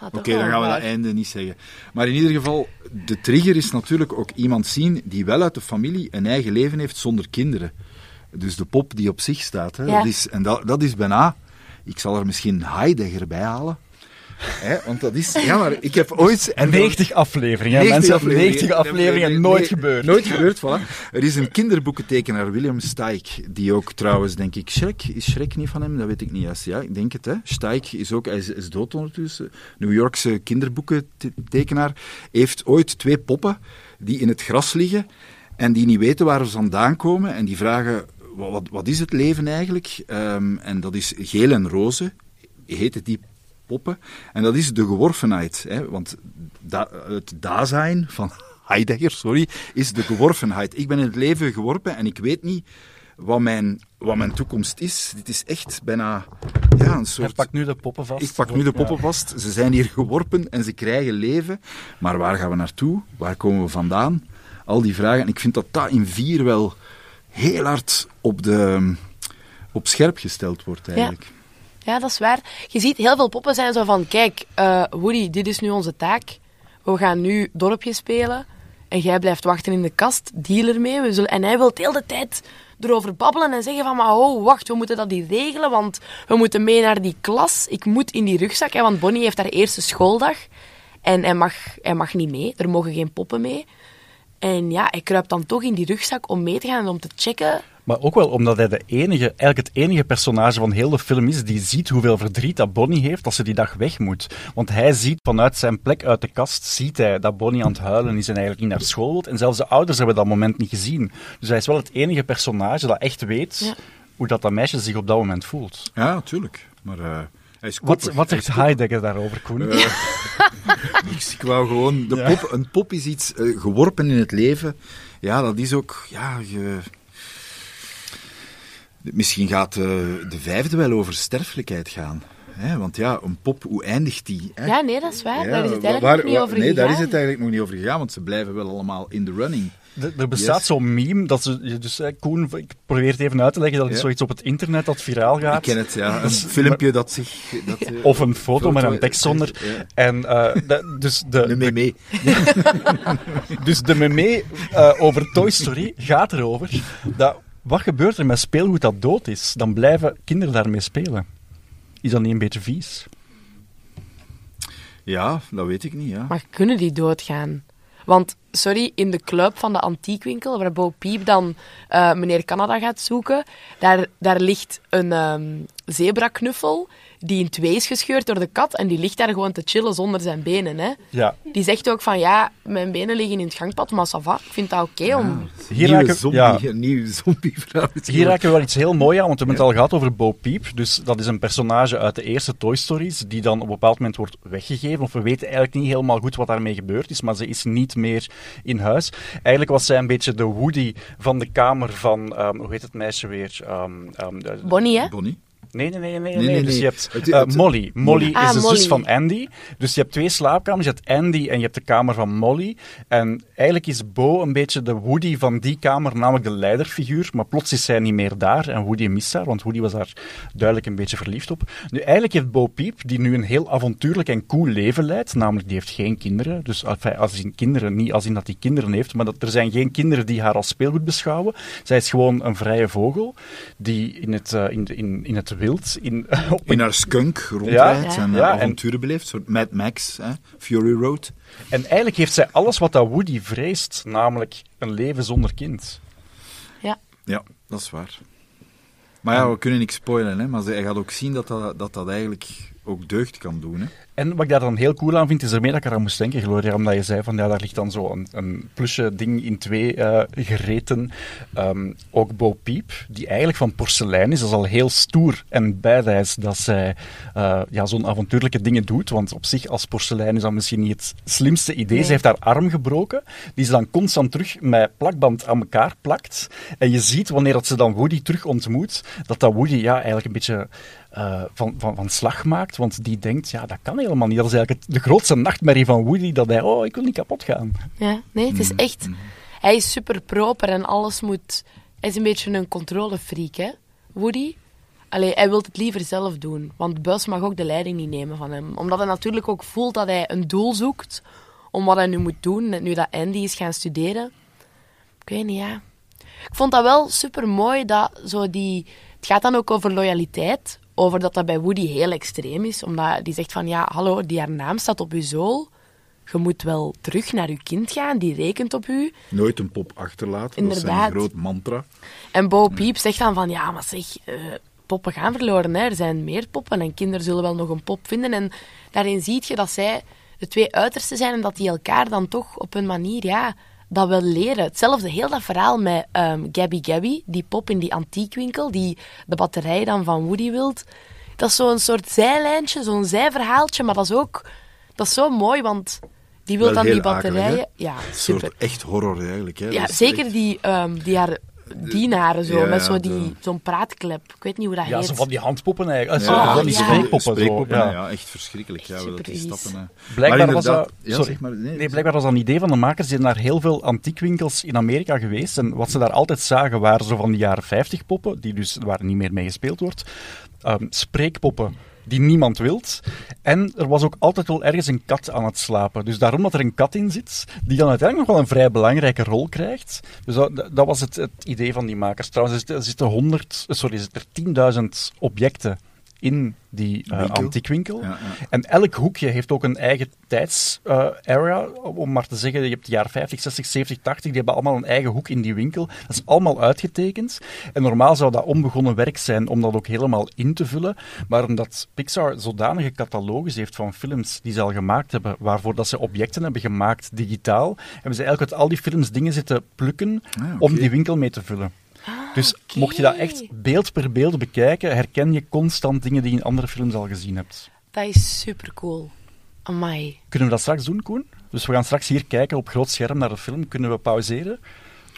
Ah, Oké, dan gaan we dat einde niet zeggen. Maar in ieder geval, de trigger is natuurlijk ook iemand zien die wel uit de familie een eigen leven heeft zonder kinderen. Dus de pop die op zich staat. Hè, Ja. dat, is, en dat, dat is bijna... Ik zal er misschien Heidegger bij halen. Hè, want dat is... Ja, maar ik heb ooit... En 90 afleveringen. 90 Mensen, afleveringen. 90 afleveringen, Nee, nooit nee, gebeurd. Nooit gebeurd, voilà. Er is een kinderboekentekenaar, William Steig, die ook trouwens, denk ik, Shrek, is Shrek niet van hem? Dat weet ik niet juist. Ja, ik denk het, hè. Steig is ook, hij is, is dood ondertussen, New Yorkse kinderboekentekenaar, heeft ooit twee poppen die in het gras liggen en die niet weten waar ze vandaan komen en die vragen, wat, wat, is het leven eigenlijk? Ehm, en dat is geel en roze, heet het die poppen. En dat is de geworvenheid. Hè? Want da, het Dasein van Heidegger, sorry, is de geworvenheid. Ik ben in het leven geworpen en ik weet niet wat mijn, wat mijn toekomst is. Dit is echt bijna ja, een soort... pakt nu de poppen vast. Ik pak nu de poppen vast. Ze zijn hier geworpen en ze krijgen leven. Maar waar gaan we naartoe? Waar komen we vandaan? Al die vragen. En ik vind dat dat in vier wel heel hard op, de, op scherp gesteld wordt eigenlijk. Ja, dat is waar. Je ziet, heel veel poppen zijn zo van, kijk, eh, Woody, dit is nu onze taak. We gaan nu dorpje spelen. En jij blijft wachten in de kast, deal ermee. We zullen... En hij wil de hele tijd erover babbelen en zeggen van, maar oh, wacht, we moeten dat hier regelen, want we moeten mee naar die klas. Ik moet in die rugzak, hè, want Bonnie heeft haar eerste schooldag. En hij mag, hij mag niet mee, er mogen geen poppen mee. En ja, hij kruipt dan toch in die rugzak om mee te gaan en om te checken Maar ook wel omdat hij de enige, eigenlijk het enige personage van heel de film is die ziet hoeveel verdriet dat Bonnie heeft als ze die dag weg moet. Want hij ziet vanuit zijn plek uit de kast, ziet hij dat Bonnie aan het huilen is en eigenlijk niet naar school wil. En zelfs de ouders hebben dat moment niet gezien. Dus hij is wel het enige personage dat echt weet Ja. hoe dat, dat meisje zich op dat moment voelt. Ja, natuurlijk. Maar eh, Wat, wat zegt. Heidegger daarover, Koen? Niks. Ik wou gewoon... De Ja. pop, een pop is iets eh, geworpen in het leven. Ja, dat is ook... Ja, je... Misschien gaat eh, de vijfde wel over sterfelijkheid gaan. Hè? Want ja, een pop, hoe eindigt die? Hè? Ja, nee, dat is waar. Ja, daar is het eigenlijk waar- nog niet over Nee, daar is gegaan. het eigenlijk nog niet over gegaan, want ze blijven wel allemaal in de running. Er- Er bestaat Yes. zo'n meme, dat ze, dus, Koen, ik probeer het even uit te leggen, dat is Ja. zoiets op het internet dat viraal gaat. Ik ken het, ja. Een filmpje dat zich... Dat, eh, Of een foto met een tekst zonder. Ja. En eh, de- dus de, meme. Dus de meme eh, over Toy Story gaat erover dat wat gebeurt er met speelgoed dat dood is? Dan blijven kinderen daarmee spelen. Is dat niet een beetje vies? Ja, dat weet ik niet, ja. Maar kunnen die doodgaan? Want, sorry, in de club van de antiekwinkel, waar Bo Piep dan eh, meneer Canada gaat zoeken, daar, daar ligt een ehm zebraknuffel die in twee is gescheurd door de kat en die ligt daar gewoon te chillen zonder zijn benen. Hè. Ja. Die zegt ook van, ja, mijn benen liggen in het gangpad, maar ça va, ik vind dat oké om... Hier nieuwe raken- zombie, ja. nieuwe. Hier raken we wel iets heel moois aan, want we hebben het al gehad over Bo Peep. Dus dat is een personage uit de eerste Toy Stories, die dan op een bepaald moment wordt weggegeven. Of we weten eigenlijk niet helemaal goed wat daarmee gebeurd is, maar ze is niet meer in huis. Eigenlijk was zij een beetje de Woody van de kamer van, ehm, hoe heet het meisje weer? Ehm, ehm, de- Bonnie, hè? Bonnie. Nee, nee, nee, nee. Nee, nee, Dus je hebt eh, Molly. Molly Ah, is de Molly. zus van Andy. Dus je hebt twee slaapkamers. Je hebt Andy en je hebt de kamer van Molly. En eigenlijk is Bo een beetje de Woody van die kamer, namelijk de leiderfiguur. Maar plots is zij niet meer daar en Woody mist haar, want Woody was daar duidelijk een beetje verliefd op. Nu, eigenlijk heeft Bo Peep, die nu een heel avontuurlijk en cool leven leidt, namelijk die heeft geen kinderen. Dus enfin, als in kinderen, niet als in dat hij kinderen heeft, maar dat, er zijn geen kinderen die haar als speelgoed beschouwen. Zij is gewoon een vrije vogel die in het, eh, in, in, in het wild, in, op In haar skunk rondrijdt Ja. en Ja, eh, en- avonturen beleeft. Soort Mad Max, hè? Fury Road. En eigenlijk heeft zij alles wat dat Woody vreest, namelijk een leven zonder kind. Ja. Ja, dat is waar. Maar ja, we kunnen niks spoilen, hè? maar ze- hij gaat ook zien dat dat, dat, dat eigenlijk ook deugd kan doen. Hè? En wat ik daar dan heel cool aan vind, is ermee dat ik eraan moest denken, Gloria, omdat je zei van ja, daar ligt dan zo een, een plusje ding in twee eh, gereten. Ehm, ook Bo Peep, die eigenlijk van porselein is, dat is al heel stoer en badass dat zij eh, ja, zo'n avontuurlijke dingen doet. Want op zich, als porselein is dat misschien niet het slimste idee. Nee. Ze heeft haar arm gebroken, die ze dan constant terug met plakband aan elkaar plakt. En je ziet, wanneer dat ze dan Woody terug ontmoet, dat dat Woody ja, eigenlijk een beetje eh, van, van, van slag maakt. Want die denkt, ja, dat kan helemaal niet. Dat is eigenlijk het- de grootste nachtmerrie van Woody, dat hij, oh, ik wil niet kapot gaan. Ja, nee, het is echt... Hij is super proper en alles moet... Hij is een beetje een controlefreak, hè, Woody? Allee, hij wil het liever zelf doen, want Buzz mag ook de leiding niet nemen van hem. Omdat hij natuurlijk ook voelt dat hij een doel zoekt om wat hij nu moet doen, nu dat Andy is gaan studeren. Ik weet niet, ja. Ik vond dat wel super mooi dat zo die... Het gaat dan ook over loyaliteit, over dat dat bij Woody heel extreem is, omdat die zegt van, ja, hallo, die haar naam staat op uw zool. Je moet wel terug naar uw kind gaan, die rekent op u. Nooit een pop achterlaten, dat is Inderdaad. zijn groot mantra. En Bo Peep zegt dan van, ja, maar zeg, eh, poppen gaan verloren. Hè. Er zijn meer poppen en kinderen zullen wel nog een pop vinden. En daarin zie je dat zij de twee uitersten zijn en dat die elkaar dan toch op een manier, ja, dat wel leren. Hetzelfde, heel dat verhaal met ehm, Gabby Gabby, die pop in die antiekwinkel, die de batterij dan van Woody wilt. Dat is zo'n soort zijlijntje, zo'n zijverhaaltje, maar dat is ook, dat is zo mooi, want die wil dan die akelig, batterijen... ja, Een super. soort echt horror eigenlijk. Hè? Ja, zeker echt- die, ehm, die haar dienaren zo, Ja, met ja, zo die, de- zo'n praatklep. Ik weet niet hoe dat Ja, heet. zo van die handpoppen eigenlijk. Ja, Zo van die ja. spreekpoppen. Spreekpoppen, zo, hè, ja. ja, echt verschrikkelijk. Ja, die stappen. Blijkbaar Maar was dat... Ja, sorry. zeg maar, nee, nee, blijkbaar was dat een idee van de makers. Die zijn naar heel veel antiekwinkels in Amerika geweest. En wat ze daar altijd zagen waren zo van die jaren 50 poppen, die dus waar niet meer mee gespeeld wordt. Ehm, spreekpoppen die niemand wilt. En er was ook altijd wel ergens een kat aan het slapen. Dus daarom dat er een kat in zit, die dan uiteindelijk nog wel een vrij belangrijke rol krijgt. Dus dat, was het, het idee van die makers. Trouwens, er zitten- er zitten 100, sorry, er zitten er 10.000 objecten in die eh, Winkel. antiekwinkel. Ja, ja. En elk hoekje heeft ook een eigen tijdsarea. om maar te zeggen, je hebt de jaren 50, 60, 70, 80, die hebben allemaal een eigen hoek in die winkel. Dat is allemaal uitgetekend. En normaal zou dat onbegonnen werk zijn om dat ook helemaal in te vullen. Maar omdat Pixar zodanige catalogus heeft van films die ze al gemaakt hebben, waarvoor dat ze objecten hebben gemaakt digitaal, hebben ze eigenlijk uit al die films dingen zitten plukken Ah, om die winkel mee te vullen. Dus oké. mocht je dat echt beeld per beeld bekijken, herken je constant dingen die je in andere films al gezien hebt. Dat is super cool. Amai. Kunnen we dat straks doen, Koen? Dus we gaan straks hier kijken op groot scherm naar de film. Kunnen we pauzeren?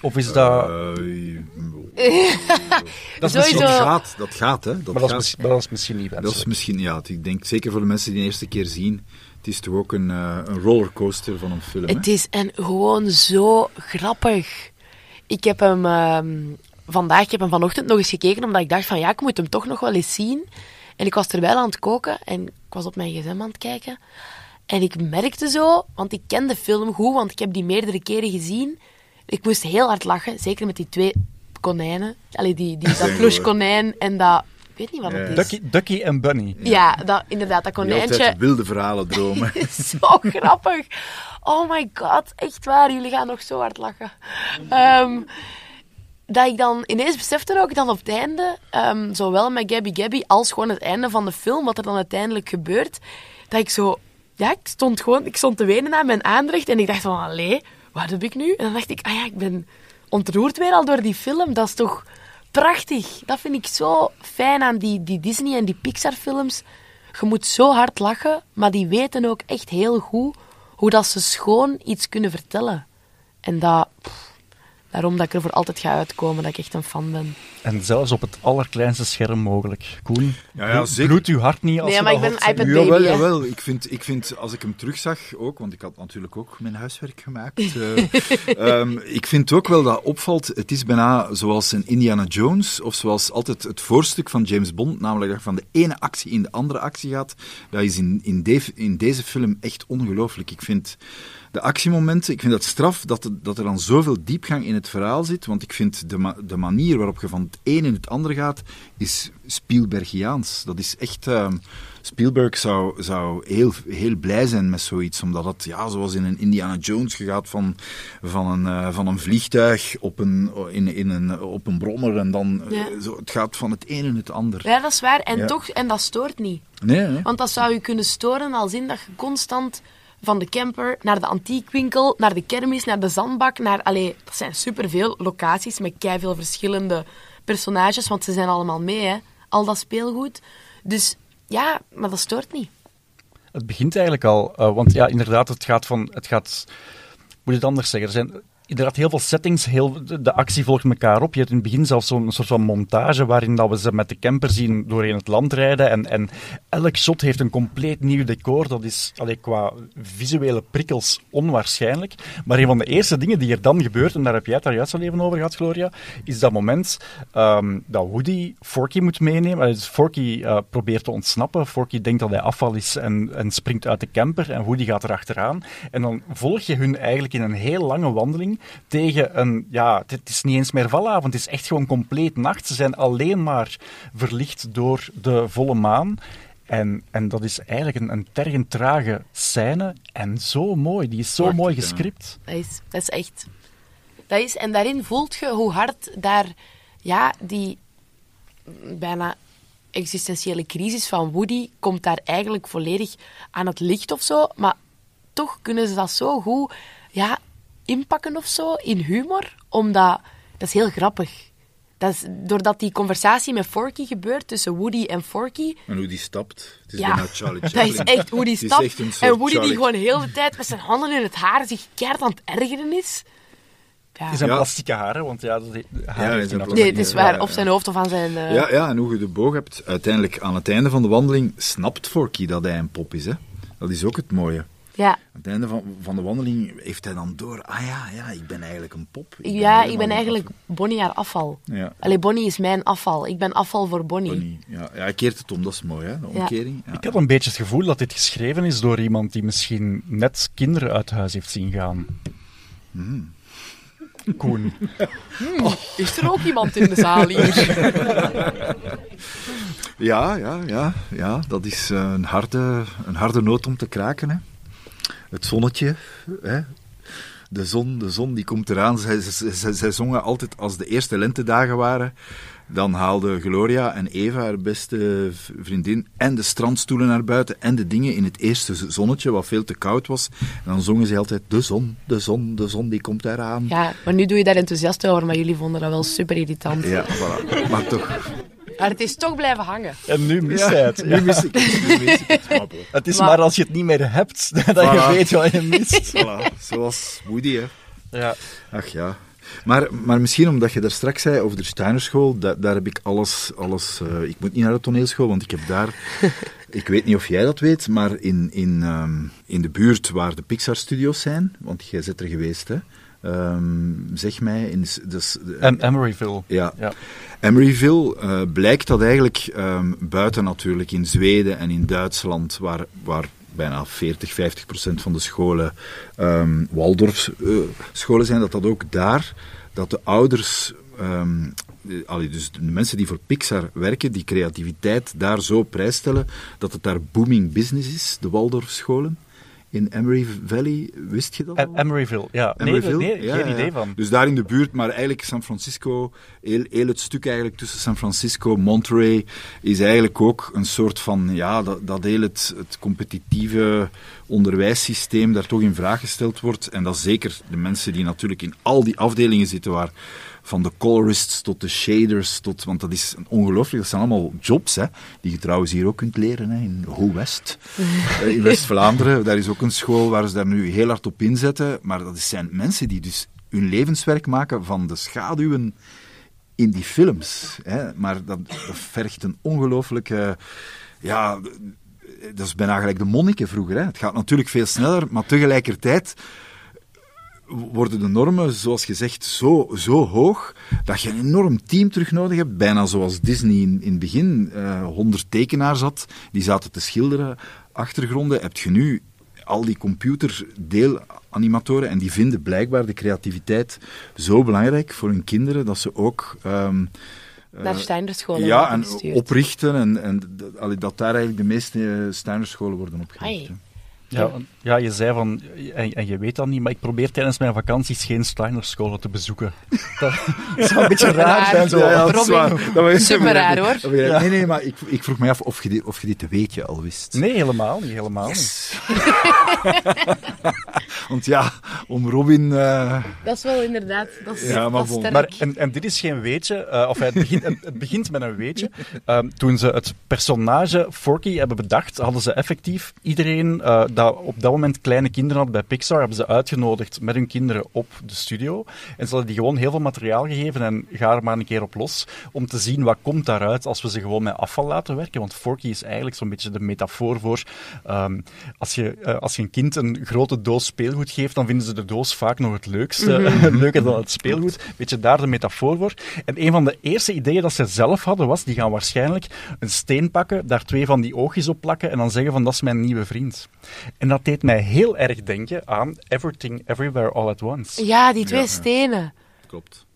Of is dat... Eh, dat, is dat gaat, dat gaat, hè. Dat maar, dat is, gaat. misschien- maar dat is misschien niet Dat is misschien, ja, ik denk zeker voor de mensen die de eerste keer zien, het is toch ook een, eh, een rollercoaster van een film. hè? Het is en gewoon zo grappig. Ik heb hem ehm, vandaag, ik heb hem vanochtend nog eens gekeken, omdat ik dacht van ja, ik moet hem toch nog wel eens zien. En ik was terwijl aan het koken en ik was op mijn gsm aan het kijken. En ik merkte zo, want ik ken de film goed, want ik heb die meerdere keren gezien. Ik moest heel hard lachen, zeker met die twee konijnen. Allee, die, die, dat pluskonijn en dat... Ik weet niet wat het is. Ducky, Ducky en Bunny. Ja, dat, inderdaad, dat konijntje. wilde verhalen dromen. Zo grappig. Oh my god, echt waar. Jullie gaan nog zo hard lachen. Ehm, dat ik dan ineens besefte ook dan op het einde, ehm, zowel met Gabby Gabby als gewoon het einde van de film, wat er dan uiteindelijk gebeurt, dat ik zo, ja, ik stond gewoon, ik stond te wenen aan mijn aanrecht en ik dacht van, allee, wat heb ik nu? En dan dacht ik, ah ja, ik ben ontroerd weer al door die film. Dat is toch prachtig. Dat vind ik zo fijn aan die, die Disney en die Pixar films. Je moet zo hard lachen, maar die weten ook echt heel goed hoe dat ze schoon iets kunnen vertellen. En dat, pff, daarom dat ik er voor altijd ga uitkomen, dat ik echt een fan ben. En zelfs op het allerkleinste scherm mogelijk. Koen, Ja, ja, blo- zeker. bloedt uw hart niet als Nee, je maar ik ben zeggen? iPad baby, Jawel, jawel. Ik vind, ik vind, als ik hem terugzag ook, want ik had natuurlijk ook mijn huiswerk gemaakt. eh, ehm, ik vind ook wel dat opvalt, het is bijna zoals een Indiana Jones, of zoals altijd het voorstuk van James Bond, namelijk dat je van de ene actie in de andere actie gaat. Dat is in, in, de- in deze film echt ongelooflijk. Ik vind de actiemomenten, ik vind dat straf dat, er- dat er dan zoveel diepgang in het verhaal zit, want ik vind de, ma- de manier waarop je van het een in het ander gaat, is Spielbergiaans. Dat is echt... ehm, Spielberg zou, zou heel, heel blij zijn met zoiets, omdat het, ja, zoals in een Indiana Jones, je gaat van, van, een, eh, van een vliegtuig op een, in, in een, op een brommer en dan, eh, zo, het gaat van het een in het ander. Ja, dat is waar. En Ja. toch, en dat stoort niet. Nee, nee. Want dat zou je kunnen storen als in dat je constant van de camper naar de antiekwinkel, naar de kermis, naar de zandbak, naar... Allee, dat zijn superveel locaties met veel verschillende personages, want ze zijn allemaal mee, hè. Al dat speelgoed. Dus ja, maar dat stoort niet. Het begint eigenlijk al, eh, want ja, inderdaad, het gaat van, het gaat, moet het anders zeggen, er zijn inderdaad heel veel settings, heel, de, actie volgt elkaar op. Je hebt in het begin zelfs zo'n soort van montage waarin dat we ze met de camper zien doorheen het land rijden en, en elk shot heeft een compleet nieuw decor. Dat is allee, qua visuele prikkels onwaarschijnlijk. Maar een van de eerste dingen die er dan gebeurt, en daar heb jij het daar juist al even over gehad, Gloria, is dat moment ehm, dat Woody Forky moet meenemen. Dus Forky eh, probeert te ontsnappen. Forky denkt dat hij afval is en, en springt uit de camper. En Woody gaat erachteraan. En dan volg je hun eigenlijk in een heel lange wandeling tegen een... Ja, het is niet eens meer valavond. Het is echt gewoon compleet nacht. Ze zijn alleen maar verlicht door de volle maan. En, en dat is eigenlijk een, een tergend trage scène. En zo mooi. Die is zo Prachtig, mooi ja. gescript. Dat is, dat is echt... Dat is, en daarin voelt je hoe hard daar... Ja, die bijna existentiële crisis van Woody komt daar eigenlijk volledig aan het licht of zo. Maar toch kunnen ze dat zo goed ja, inpakken of zo in humor. Omdat... Dat is heel grappig. Dat is, doordat die conversatie met Forky gebeurt tussen Woody en Forky... En hoe die stapt, het is Ja, bijna Charlie dat is echt hoe die Het is stapt. een En Woody die gewoon heel de tijd met zijn handen in het haar zich keihard aan het ergeren is. Ja. Het zijn Ja. plastieke haren, want ja, de haar Ja, zijn Nee, het is waar. ja. zijn hoofd of aan zijn... eh, Ja, ja, en hoe je de boog hebt, uiteindelijk aan het einde van de wandeling snapt Forky dat hij een pop is. Hè? Dat is ook het mooie. Ja. Aan het einde van, van de wandeling heeft hij dan door, ah ja, ja, ik ben eigenlijk een pop. Ik Ja, ik ben eigenlijk Bonnie haar afval. Ja. Allee, Bonnie is mijn afval. Ik ben afval voor Bonnie. Bonnie. Ja, ja, hij keert het om, dat is mooi, hè? de omkering. Ja. Ik had een beetje het gevoel dat dit geschreven is door iemand die misschien net kinderen uit huis heeft zien gaan. Hmm. Koen. Is er ook iemand in de zaal hier? Ja, ja, ja, ja, dat is eh, een harde, een harde noot om te kraken. Hè. Het zonnetje, hè. De zon, de zon die komt eraan. Zij, zij, zij, zij zongen altijd als de eerste lentedagen waren. Dan haalden Gloria en Eva, haar beste vriendin, en de strandstoelen naar buiten en de dingen in het eerste zonnetje, wat veel te koud was. En dan zongen ze altijd: De zon, de zon, de zon die komt eraan. Ja, maar nu doe je daar enthousiast over, maar jullie vonden dat wel super irritant. Ja, voilà. Maar toch. Maar het is toch blijven hangen. En nu mist hij het. Nu mis ik het. Nu mis ik het. Maar bon. Het is Maar- maar als je het niet meer hebt, dat je weet wat je mist. Voilà, zoals Woody, hè. Ja. Ach ja. Maar, maar misschien omdat je daar straks zei over de Steinerschool, da, daar heb ik alles... alles eh, ik moet niet naar de toneelschool, want ik heb daar... ik weet niet of jij dat weet, maar in, in, ehm, in de buurt waar de Pixar-studio's zijn, want jij bent er geweest, hè? Ehm, zeg mij... In, dus, En Emeryville. ja. Ja. Emeryville eh, blijkt dat eigenlijk ehm, buiten natuurlijk in Zweden en in Duitsland, waar, waar bijna 40, 50 procent van de scholen ehm Waldorf eh, scholen zijn, dat dat ook daar, dat de ouders, allee, dus de mensen die voor Pixar werken, die creativiteit daar zo prijsstellen, dat het daar booming business is, de Waldorf scholen. In Emery Valley, wist je dat E- al? Emeryville, ja. Nee, Emeryville? nee, Ja, geen ja, idee van. Dus daar in de buurt, maar eigenlijk San Francisco, heel, heel het stuk eigenlijk tussen San Francisco en Monterey is eigenlijk ook een soort van, ja, dat, dat heel het, het competitieve onderwijssysteem daar toch in vraag gesteld wordt. En dat zeker de mensen die natuurlijk in al die afdelingen zitten waar van de colorists tot de shaders, tot, want dat is ongelooflijk. Dat zijn allemaal jobs hè, die je trouwens hier ook kunt leren hè, in Ho West. Eh, in West-Vlaanderen, daar is ook een school waar ze daar nu heel hard op inzetten. Maar dat zijn mensen die dus hun levenswerk maken van de schaduwen in die films. Hè. Maar dat, dat vergt een ongelooflijke... Ja, dat is bijna gelijk de monniken vroeger. Hè. Het gaat natuurlijk veel sneller, maar tegelijkertijd worden de normen, zoals gezegd, zo, zo hoog dat je een enorm team terug nodig hebt. Bijna zoals Disney in, in het begin eh 100 tekenaars had, die zaten te schilderen, achtergronden. Heb je nu al die computerdeelanimatoren en die vinden blijkbaar de creativiteit zo belangrijk voor hun kinderen dat ze ook... ehm, Naar Steinerscholen ja, en gestuurd. oprichten en, en dat daar eigenlijk de meeste eh, Steinerscholen worden opgericht. Ja, ja, je zei van, en, en je weet dat niet, maar ik probeer tijdens mijn vakanties geen Steinerscholen te bezoeken. Dat zou een beetje raar zijn. Zo. Ja, dat is super raar, hoor. Nee, nee, maar ik, ik vroeg me af of je dit, of je dit te weetje al wist. Nee, helemaal niet. Helemaal niet. Want ja, om Robin... eh, Dat is wel inderdaad. Dat is, Ja, maar dat is bon. sterk. Maar, en, en dit is geen weetje, eh, of het begint, het, het begint met een weetje. Ehm, toen ze het personage Forky hebben bedacht, hadden ze effectief iedereen eh, dat op dat moment kleine kinderen had bij Pixar, hebben ze uitgenodigd met hun kinderen op de studio. En ze hadden die gewoon heel veel materiaal gegeven en ga er maar een keer op los, om te zien wat komt daaruit als we ze gewoon met afval laten werken. Want Forky is eigenlijk zo'n beetje de metafoor voor ehm, als, je, eh, als je een kind een grote doos speelgoed geeft, dan vinden ze de doos vaak nog het leukste, leuker dan het speelgoed. Weet je, daar de metafoor voor. En een van de eerste ideeën dat ze zelf hadden was, die gaan waarschijnlijk een steen pakken, daar twee van die oogjes op plakken en dan zeggen van, dat is mijn nieuwe vriend. En dat deed mij heel erg denken aan Everything, Everywhere, All at Once. Ja, die twee Ja, stenen. klopt.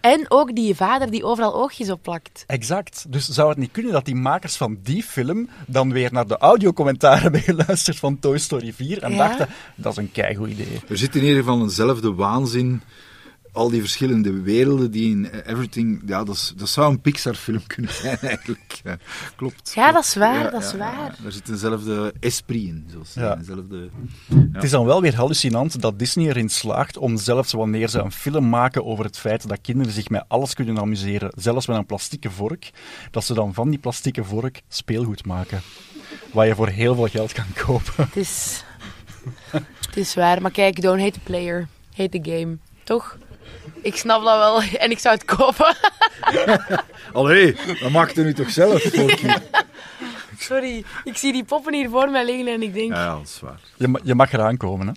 En ook die vader die overal oogjes op plakt. Exact. Dus zou het niet kunnen dat die makers van die film dan weer naar de audiocommentaren hebben geluisterd van Toy Story 4 en Ja. dachten, dat is een keigoed idee. Er zit in ieder geval eenzelfde waanzin. Al die verschillende werelden die in eh, Everything... Ja, dat, is, dat zou een Pixar-film kunnen zijn, eigenlijk. Ja, klopt. Ja, dat is waar, Ja, dat is ja, waar. ja. Er zit eenzelfde esprit in, zoals Ja. eenzelfde... Het is dan wel weer hallucinant dat Disney erin slaagt om zelfs wanneer ze een film maken over het feit dat kinderen zich met alles kunnen amuseren, zelfs met een plastieke vork, dat ze dan van die plastieke vork speelgoed maken. Waar je voor heel veel geld kan kopen. Het is... het is waar. Maar kijk, don't hate the player. Hate the game. Toch? Ik snap dat wel. En ik zou het kopen. Allee, dat maakt er nu toch zelf, Forky? Sorry. Ik zie die poppen hier voor mij liggen en ik denk... Ja, ja, dat is waar. Je, ma- je mag eraan komen, hè.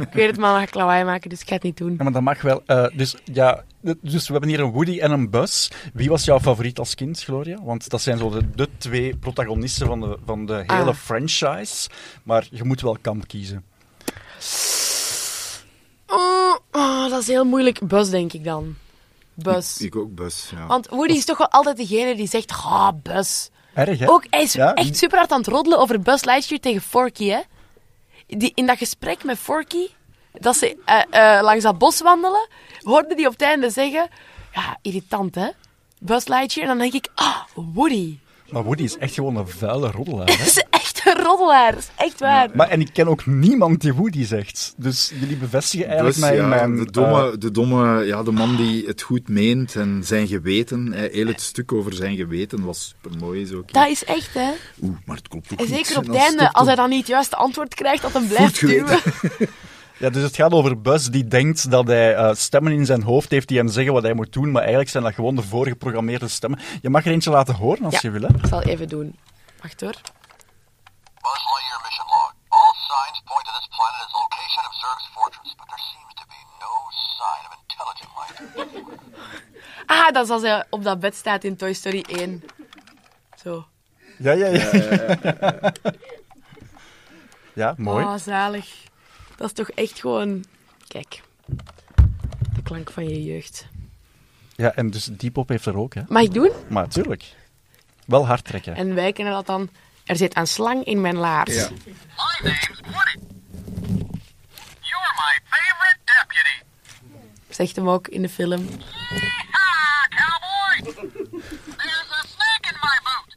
Ik weet het, maar ga ik lawaai maken, dus ik ga het niet doen. Ja, maar dat mag wel. Eh, dus, ja, dus we hebben hier een Woody en een Buzz. Wie was jouw favoriet als kind, Gloria? Want dat zijn zo de, de twee protagonisten van de, van de hele Ah. franchise. Maar je moet wel kamp kiezen. Oh, oh, dat is heel moeilijk. Bus, denk ik dan. Bus. Ik ook, Bus. Ja. Want Woody is toch wel altijd degene die zegt, ah, Bus. Erg, hè? Ook, hij is Ja? echt super hard aan het roddelen over Buzz Lightyear tegen Forky, hè. Die, in dat gesprek met Forky, dat ze eh, eh, langs dat bos wandelen, hoorde die op het einde zeggen, ja, irritant, hè. Buzz Lightyear. En dan denk ik, ah, Woody. Maar Woody is echt gewoon een vuile roddelaar, hè? Is echt een roddelaar. Dat is echt waar. Maar, en ik ken ook niemand die Woody zegt. Dus jullie bevestigen eigenlijk Bus, mij ja, mijn... de, domme, eh, de domme, ja, de man die het goed meent en zijn geweten, eh, heel het stuk over zijn geweten was supermooi. Is ook, Dat is echt, hè. Oeh, maar het klopt ook En niet. zeker op het einde, als hij dan niet het juiste antwoord krijgt, dat hem blijft duwen. ja, dus het gaat over Buzz die denkt dat hij eh, stemmen in zijn hoofd heeft die hem zeggen wat hij moet doen, maar eigenlijk zijn dat gewoon de voorgeprogrammeerde stemmen. Je mag er eentje laten horen als Ja. je wil, hè? Ik zal even doen. Wacht hoor. Buzz Lightyear mission log. All signs point to this planet as location of Zurg's fortress, but there seems to be no sign of intelligent life. Ah, dat is als hij op dat bed staat in Toy Story 1. Zo. Ja, ja, ja. Ja, mooi. Ah, zalig. Dat is toch echt gewoon... Kijk. De klank van je jeugd. Ja, en dus Depop heeft er ook, hè? Mag ik doen? Maar natuurlijk. Wel hard trekken. En wij kennen dat dan... Er zit een slang in mijn laars. Ja. My Zegt hem ook in de film.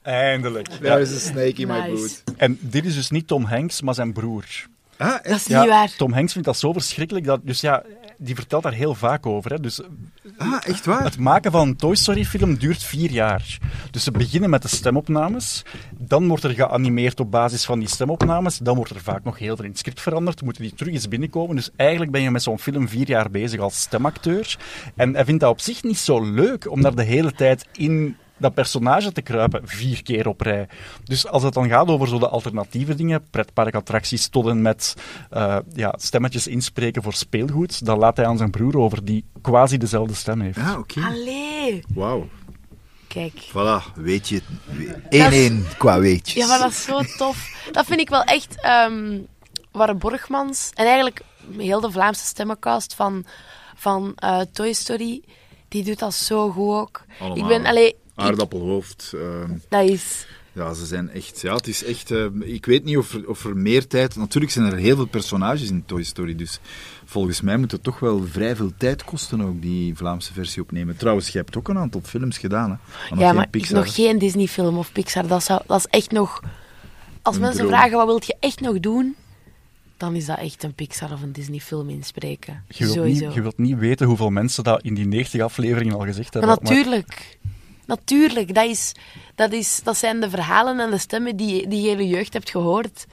Eindelijk. There is a snake in my boot. En dit is dus niet Tom Hanks, maar zijn broer. Ah, dat is niet waar. Tom Hanks vindt dat zo verschrikkelijk. Dat, dus ja, die vertelt daar heel vaak over. Hè. Dus Ah, echt waar? Het maken van een Toy Story film duurt vier jaar. Dus ze beginnen met de stemopnames. Dan wordt er geanimeerd op basis van die stemopnames. Dan wordt er vaak nog heel veel in het script veranderd. Moeten die terug eens binnenkomen. Dus eigenlijk ben je met zo'n film vier jaar bezig als stemacteur. En hij vindt dat op zich niet zo leuk om daar de hele tijd in dat personage te kruipen, vier keer op rij. Dus als het dan gaat over zo de alternatieve dingen, pretparkattracties tot en met eh, ja, stemmetjes inspreken voor speelgoed, dan laat hij aan zijn broer over, die quasi dezelfde stem heeft. Ja, oké. Allee. Wauw. Kijk. Voilà, weet je. 1-1 qua weetjes. Ja, maar dat is zo tof. Dat vind ik wel echt... ehm Warre Borgmans en eigenlijk heel de Vlaamse stemmencast van, van eh, Toy Story, die doet dat zo goed ook. Allemaal. Ik ben... Allee, ik- Aardappelhoofd. ehm, dat is... ja, ze zijn echt... Ja, het is echt... eh, ik weet niet of er, of er meer tijd... Natuurlijk zijn er heel veel personages in Toy Story, dus volgens mij moet het toch wel vrij veel tijd kosten ook, die Vlaamse versie opnemen. Trouwens, jij hebt ook een aantal films gedaan, hè? Maar ja, geen maar Pixar. nog geen Disney-film of Pixar. Dat, zou, dat is echt nog... Als Een mensen droom. vragen, wat wilt je echt nog doen? Dan is dat echt een Pixar of een Disney-film inspreken. Je wilt, Sowieso. niet, je wilt niet weten hoeveel mensen dat in die 90 afleveringen al gezegd hebben. Maar natuurlijk. Natuurlijk. Dat, is, dat, is, dat zijn de verhalen en de stemmen die, die je hele jeugd hebt gehoord.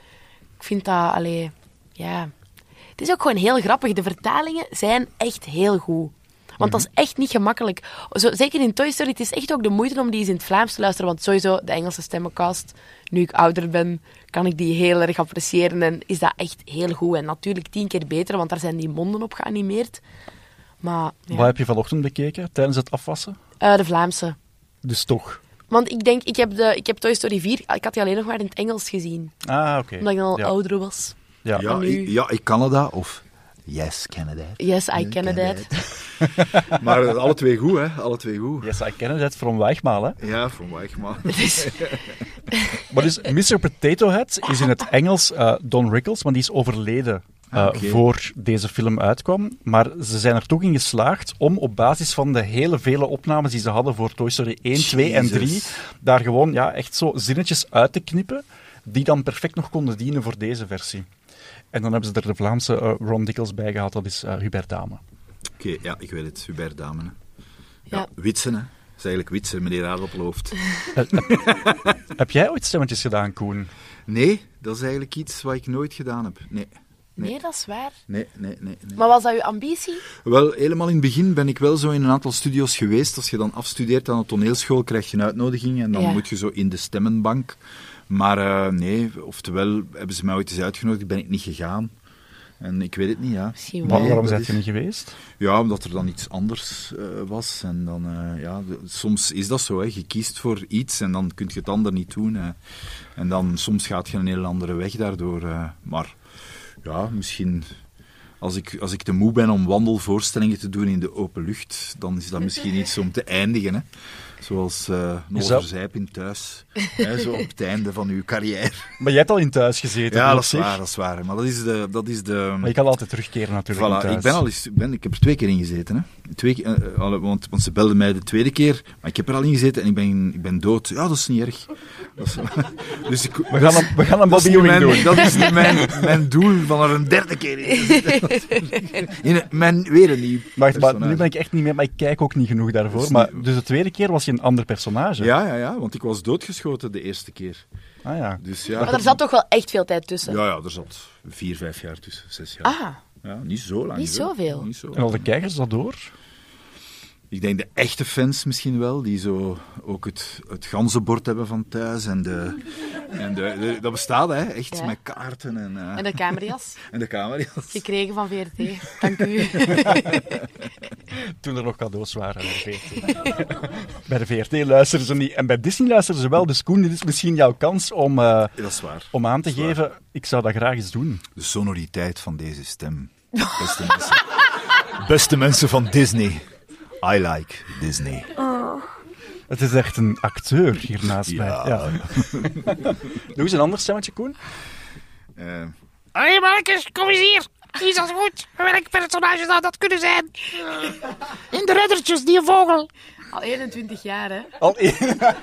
Ik vind dat... Allee, ja... Het is ook gewoon heel grappig. De vertalingen zijn echt heel goed. Want dat is echt niet gemakkelijk. Zo, zeker in Toy Story, het is echt ook de moeite om die eens in het Vlaams te luisteren. Want sowieso, de Engelse stemmencast, nu ik ouder ben, kan ik die heel erg appreciëren. En is dat echt heel goed. En natuurlijk tien keer beter, want daar zijn die monden op geanimeerd. Maar ja. Wat heb je vanochtend bekeken tijdens het afwassen? Eh, de Vlaamse. Dus toch. Want ik denk, ik heb, de, ik heb Toy Story 4, ik had die alleen nog maar in het Engels gezien. Ah, oké. Omdat ik dan al ja. ouder was. Ja. Ja, nu- ik, ja, ik Canada of Yes, Canada. Yes, I can that. Maar alle twee goed, hè? Alle twee goed. Yes, I it from Weichmaal, hè. Ja, van Weichman. Dus, Maar dus Mr. Potato Head is in het Engels eh, Don Rickles, maar die is overleden eh, Ah, voor deze film uitkwam. Maar ze zijn er toch in geslaagd om op basis van de hele vele opnames die ze hadden voor Toy Story 1, 2 en 3, Jezus. daar gewoon ja, echt zo zinnetjes uit te knippen, die dan perfect nog konden dienen voor deze versie. En dan hebben ze er de Vlaamse eh, Ron Dickels bij gehad, dat is eh, Hubert Dame. Oké, ja, ik weet het. Hubert Damen. hè. Ja, Ja. Witsen, hè. Dat is eigenlijk Witsen, meneer Aardappelhoofd. Heb jij ooit stemmetjes gedaan, Koen? Nee, dat is eigenlijk iets wat ik nooit gedaan heb. Nee, nee, dat is waar. nee, nee, nee. nee. Maar was dat uw ambitie? Wel, helemaal in het begin ben ik wel zo in een aantal studio's geweest. Als je dan afstudeert aan de toneelschool, krijg je een uitnodiging en dan Ja. moet je zo in de stemmenbank. Maar eh, nee, oftewel hebben ze mij ooit eens uitgenodigd, ben ik niet gegaan. En ik weet het niet, ja. Misschien Wa- wel. Nee, waarom zijn je niet geweest? Ja, omdat er dan iets anders eh, was. En dan, eh, ja, de- soms is dat zo. Hè. Je kiest voor iets en dan kun je het ander niet doen. Hè. En dan soms gaat je een heel andere weg daardoor. eh. maar ja, misschien als ik, als ik te moe ben om wandelvoorstellingen te doen in de open lucht, dan is dat misschien iets om te eindigen. Hè. Zoals eh Je zou- Noorderzijp in thuis. hè, zo op het einde van uw carrière. Maar jij hebt al in thuis gezeten. Ja, dat is waar. Dat is waar. Maar dat is de... Dat is de Maar je kan altijd terugkeren natuurlijk in Voilà, thuis. ik ben al eens, ben, ik heb er twee keer in gezeten. Hè. Twee, keer, eh, want, want ze belden mij de tweede keer, maar ik heb er al in gezeten en ik ben, ik ben dood. Ja, dat is niet erg. Dat is, dus ik, We gaan een, we gaan een dat is Bobby niet Ewing mijn, doen. dat is niet mijn, mijn doel van er een derde keer in te zitten. In een- mijn, weer een nieuw Wacht, maar nu ben ik echt niet meer, maar ik kijk ook niet genoeg daarvoor. Maar, niet- dus de tweede keer was je een ander personage. Ja, ja, ja, want ik was doodgeschoten de eerste keer. Ah ja. Dus ja, Maar er zat toch wel echt veel tijd tussen. ja, ja, er zat vier, vijf jaar tussen, zes jaar. Ah, Ja, niet zo lang. Niet zoveel. Niet zo En al de kijkers dat door? Ik denk de echte fans misschien wel, die zo ook het, het ganzenbord hebben van thuis. En, de, en de, de- dat bestaat, hè, echt Ja. met kaarten en, eh, en de camera's en de camera's. gekregen van VRT. Dank u. Toen er nog cadeaus waren bij de VRT. bij de VRT luisteren ze niet. En bij Disney luisteren ze wel. Dus Koen, dit is misschien jouw kans om, eh, Dat is waar. om aan te Dat is waar. geven. Ik zou dat graag eens doen. De sonoriteit van deze stem. Beste mensen. Beste mensen van Disney. I like Disney. Het is echt een acteur hier naast Ja. mij. Ja. Doe eens een ander stemmetje, Koen. Eh, Allee, mannetjes, kom eens hier. Kies als goed. Welk personage zou dat kunnen zijn? In de reddertjes, die vogel. Al 21 jaar, hè? Al één.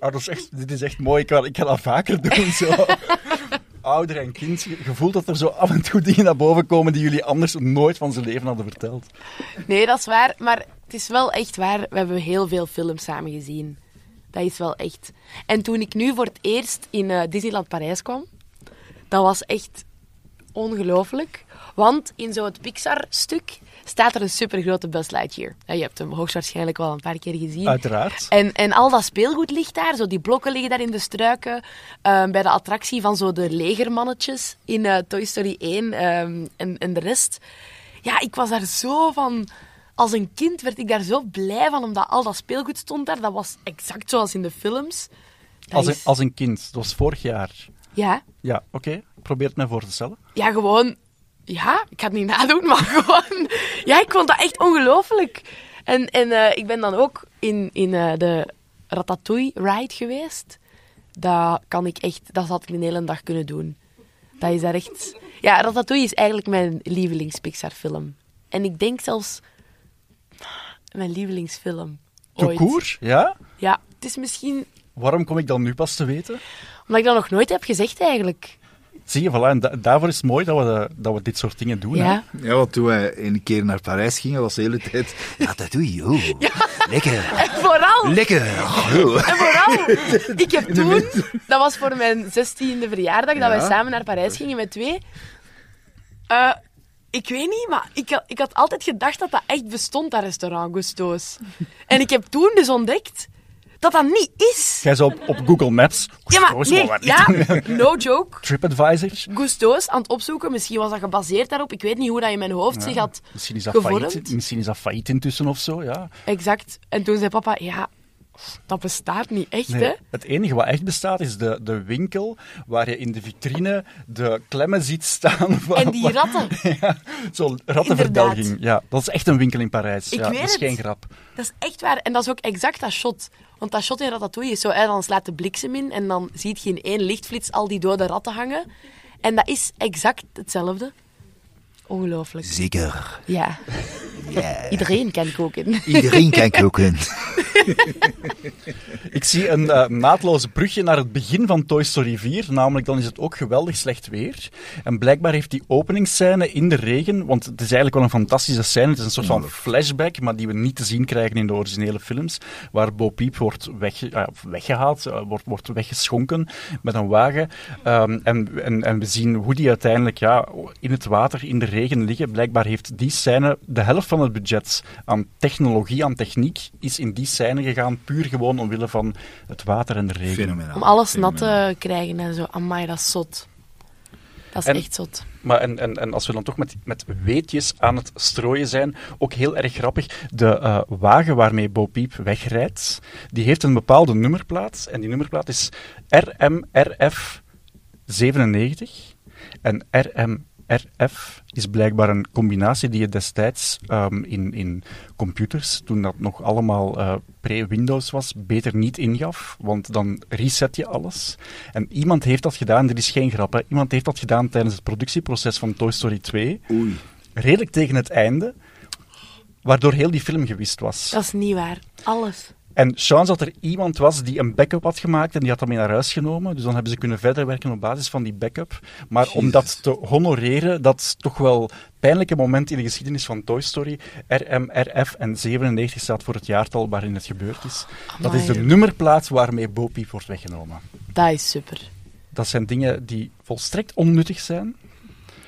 Ah, dat is echt, dit is echt mooi. Ik kan, ik kan dat vaker doen. Zo. Ouder en kind. Je voelt dat er zo af en toe dingen naar boven komen die jullie anders nooit van zijn leven hadden verteld. Nee, dat is waar. Maar het is wel echt waar. We hebben heel veel films samen gezien. Dat is wel echt. En toen ik nu voor het eerst in eh, Disneyland Parijs kwam, dat was echt ongelooflijk. Want in zo'n Pixar-stuk staat er een supergrote Buzz Lightyear. Ja, je hebt hem hoogstwaarschijnlijk wel een paar keer gezien. Uiteraard. En, en al dat speelgoed ligt daar, zo die blokken liggen daar in de struiken. Ehm, bij de attractie van zo de legermannetjes in eh, Toy Story 1 ehm, en, en de rest. Ja, ik was daar zo van... Als een kind werd ik daar zo blij van, omdat al dat speelgoed stond daar. Dat was exact zoals in de films. Dat Als een, is- als een kind. Dat was vorig jaar. Ja, Ja, oké. Probeer het me voor te stellen. ja, gewoon... Ja, ik ga het niet nadoen, maar gewoon... Ja, ik vond dat echt ongelooflijk. En, en eh, ik ben dan ook in, in eh, de Ratatouille-ride geweest. Dat kan ik echt... Dat had ik een hele dag kunnen doen. Dat is daar echt... Ja, Ratatouille is eigenlijk mijn lievelings-Pixar-film. En ik denk zelfs... Mijn lievelingsfilm. Ooit. court? Ja? Ja, het is misschien... Waarom kom ik dan nu pas te weten? Omdat ik dat nog nooit heb gezegd, eigenlijk. Zie je, voilà. En da- daarvoor is het mooi dat we, de- dat we dit soort dingen doen. Ja. Hè? Ja, want toen wij een keer naar Parijs gingen, was de hele tijd... Ja, dat doe je. Oh. Lekker. En vooral... Lekker. Oh. En vooral, ik heb toen, dat was voor mijn 16e verjaardag, dat wij samen naar Parijs gingen met twee. Eh, ik weet niet, maar ik, had- ik had altijd gedacht dat dat echt bestond, dat restaurant Gusto's. En ik heb toen dus ontdekt dat dat niet is. Jij zou op, op Google Maps... Ja, maar nee, ja, no joke. TripAdvisor. Gusto's aan het opzoeken, misschien was dat gebaseerd daarop. Ik weet niet hoe dat in mijn hoofd zich had Misschien is, dat gevormd. failliet, misschien is dat failliet intussen of zo, ja. Exact. En toen zei papa, ja, dat bestaat niet echt, Nee, hè. het enige wat echt bestaat is de, de winkel waar je in de vitrine de klemmen ziet staan. Van, En die ratten. ja, zo'n rattenverdelging. Ja, dat is echt een winkel in Parijs. Ik ja, weet dat is het. geen grap. Dat is echt waar. En dat is ook exact dat shot. Want dat shot in Ratatouille is zo, hè, dan slaat de bliksem in en dan ziet je in één lichtflits al die dode ratten hangen. En dat is exact hetzelfde. Ongelooflijk. Zeker. Ja. Iedereen kan koken. Iedereen kan koken. Ik zie een eh, naadloos brugje naar het begin van Toy Story 4. Namelijk, dan is het ook geweldig slecht weer. En blijkbaar heeft die openingsscène in de regen... Want het is eigenlijk wel een fantastische scène. Het is een soort van flashback, maar die we niet te zien krijgen in de originele films. Waar Bo Peep wordt wegge- ah, weggehaald, eh, wordt, wordt weggeschonken met een wagen. Ehm, en, en, en we zien Woody uiteindelijk ja, in het water, in de regen liggen. Blijkbaar heeft die scène de helft van het budget aan technologie, aan techniek, is in die scène gegaan. Puur gewoon omwille van het water en de regen. Fenomenaal. Om alles nat te krijgen en zo. Amai, dat is zot. Dat is En- echt zot. Maar en, en, en als we dan toch met, met weetjes aan het strooien zijn, ook heel erg grappig, de eh, wagen waarmee Bo Peep wegrijdt, die heeft een bepaalde nummerplaat. En die nummerplaat is RMRF 97. En RMRF is blijkbaar een combinatie die je destijds ehm, in, in computers, toen dat nog allemaal eh, pre-Windows was, beter niet ingaf, want dan reset je alles. En iemand heeft dat gedaan, dit is geen grap, hè. iemand heeft dat gedaan tijdens het productieproces van Toy Story 2, Oei. redelijk tegen het einde, waardoor heel die film gewist was. Dat is niet waar. Alles. En chance dat er iemand was die een backup had gemaakt en die had dat mee naar huis genomen. Dus dan hebben ze kunnen verder werken op basis van die backup. Maar om dat te honoreren, dat is toch wel pijnlijke moment in de geschiedenis van Toy Story. RMRF en 97 staat voor het jaartal waarin het gebeurd is. Dat is de Amai. nummerplaat waarmee Bo Peep wordt weggenomen. Dat is super. Dat zijn dingen die volstrekt onnuttig zijn,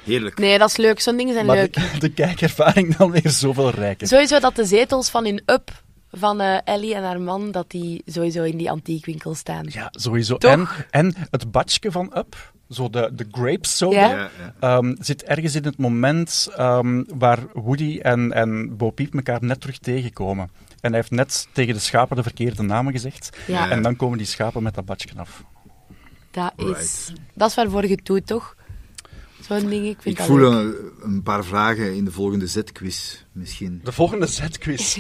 Heerlijk. Nee, dat is leuk. Zo'n dingen zijn maar leuk. de, de kijkervaring dan weer zoveel rijker. Sowieso dat de zetels van in Up van eh, Ellie en haar man, dat die sowieso in die antiekwinkel staan. Ja, sowieso. Toch? En, en het badje van Up, zo de, de grape soda, Ja. Ja, ja. Ehm, zit ergens in het moment ehm, waar Woody en, en Bo Peep elkaar net terug tegenkomen. En hij heeft net tegen de schapen de verkeerde namen gezegd. Ja. En dan komen die schapen met dat badje af. Dat is, Right. dat is waarvoor je het doet, toch? Zo'n ding, ik vind Ik dat voel een, een paar vragen in de volgende Z-quiz, misschien. De volgende zetquiz.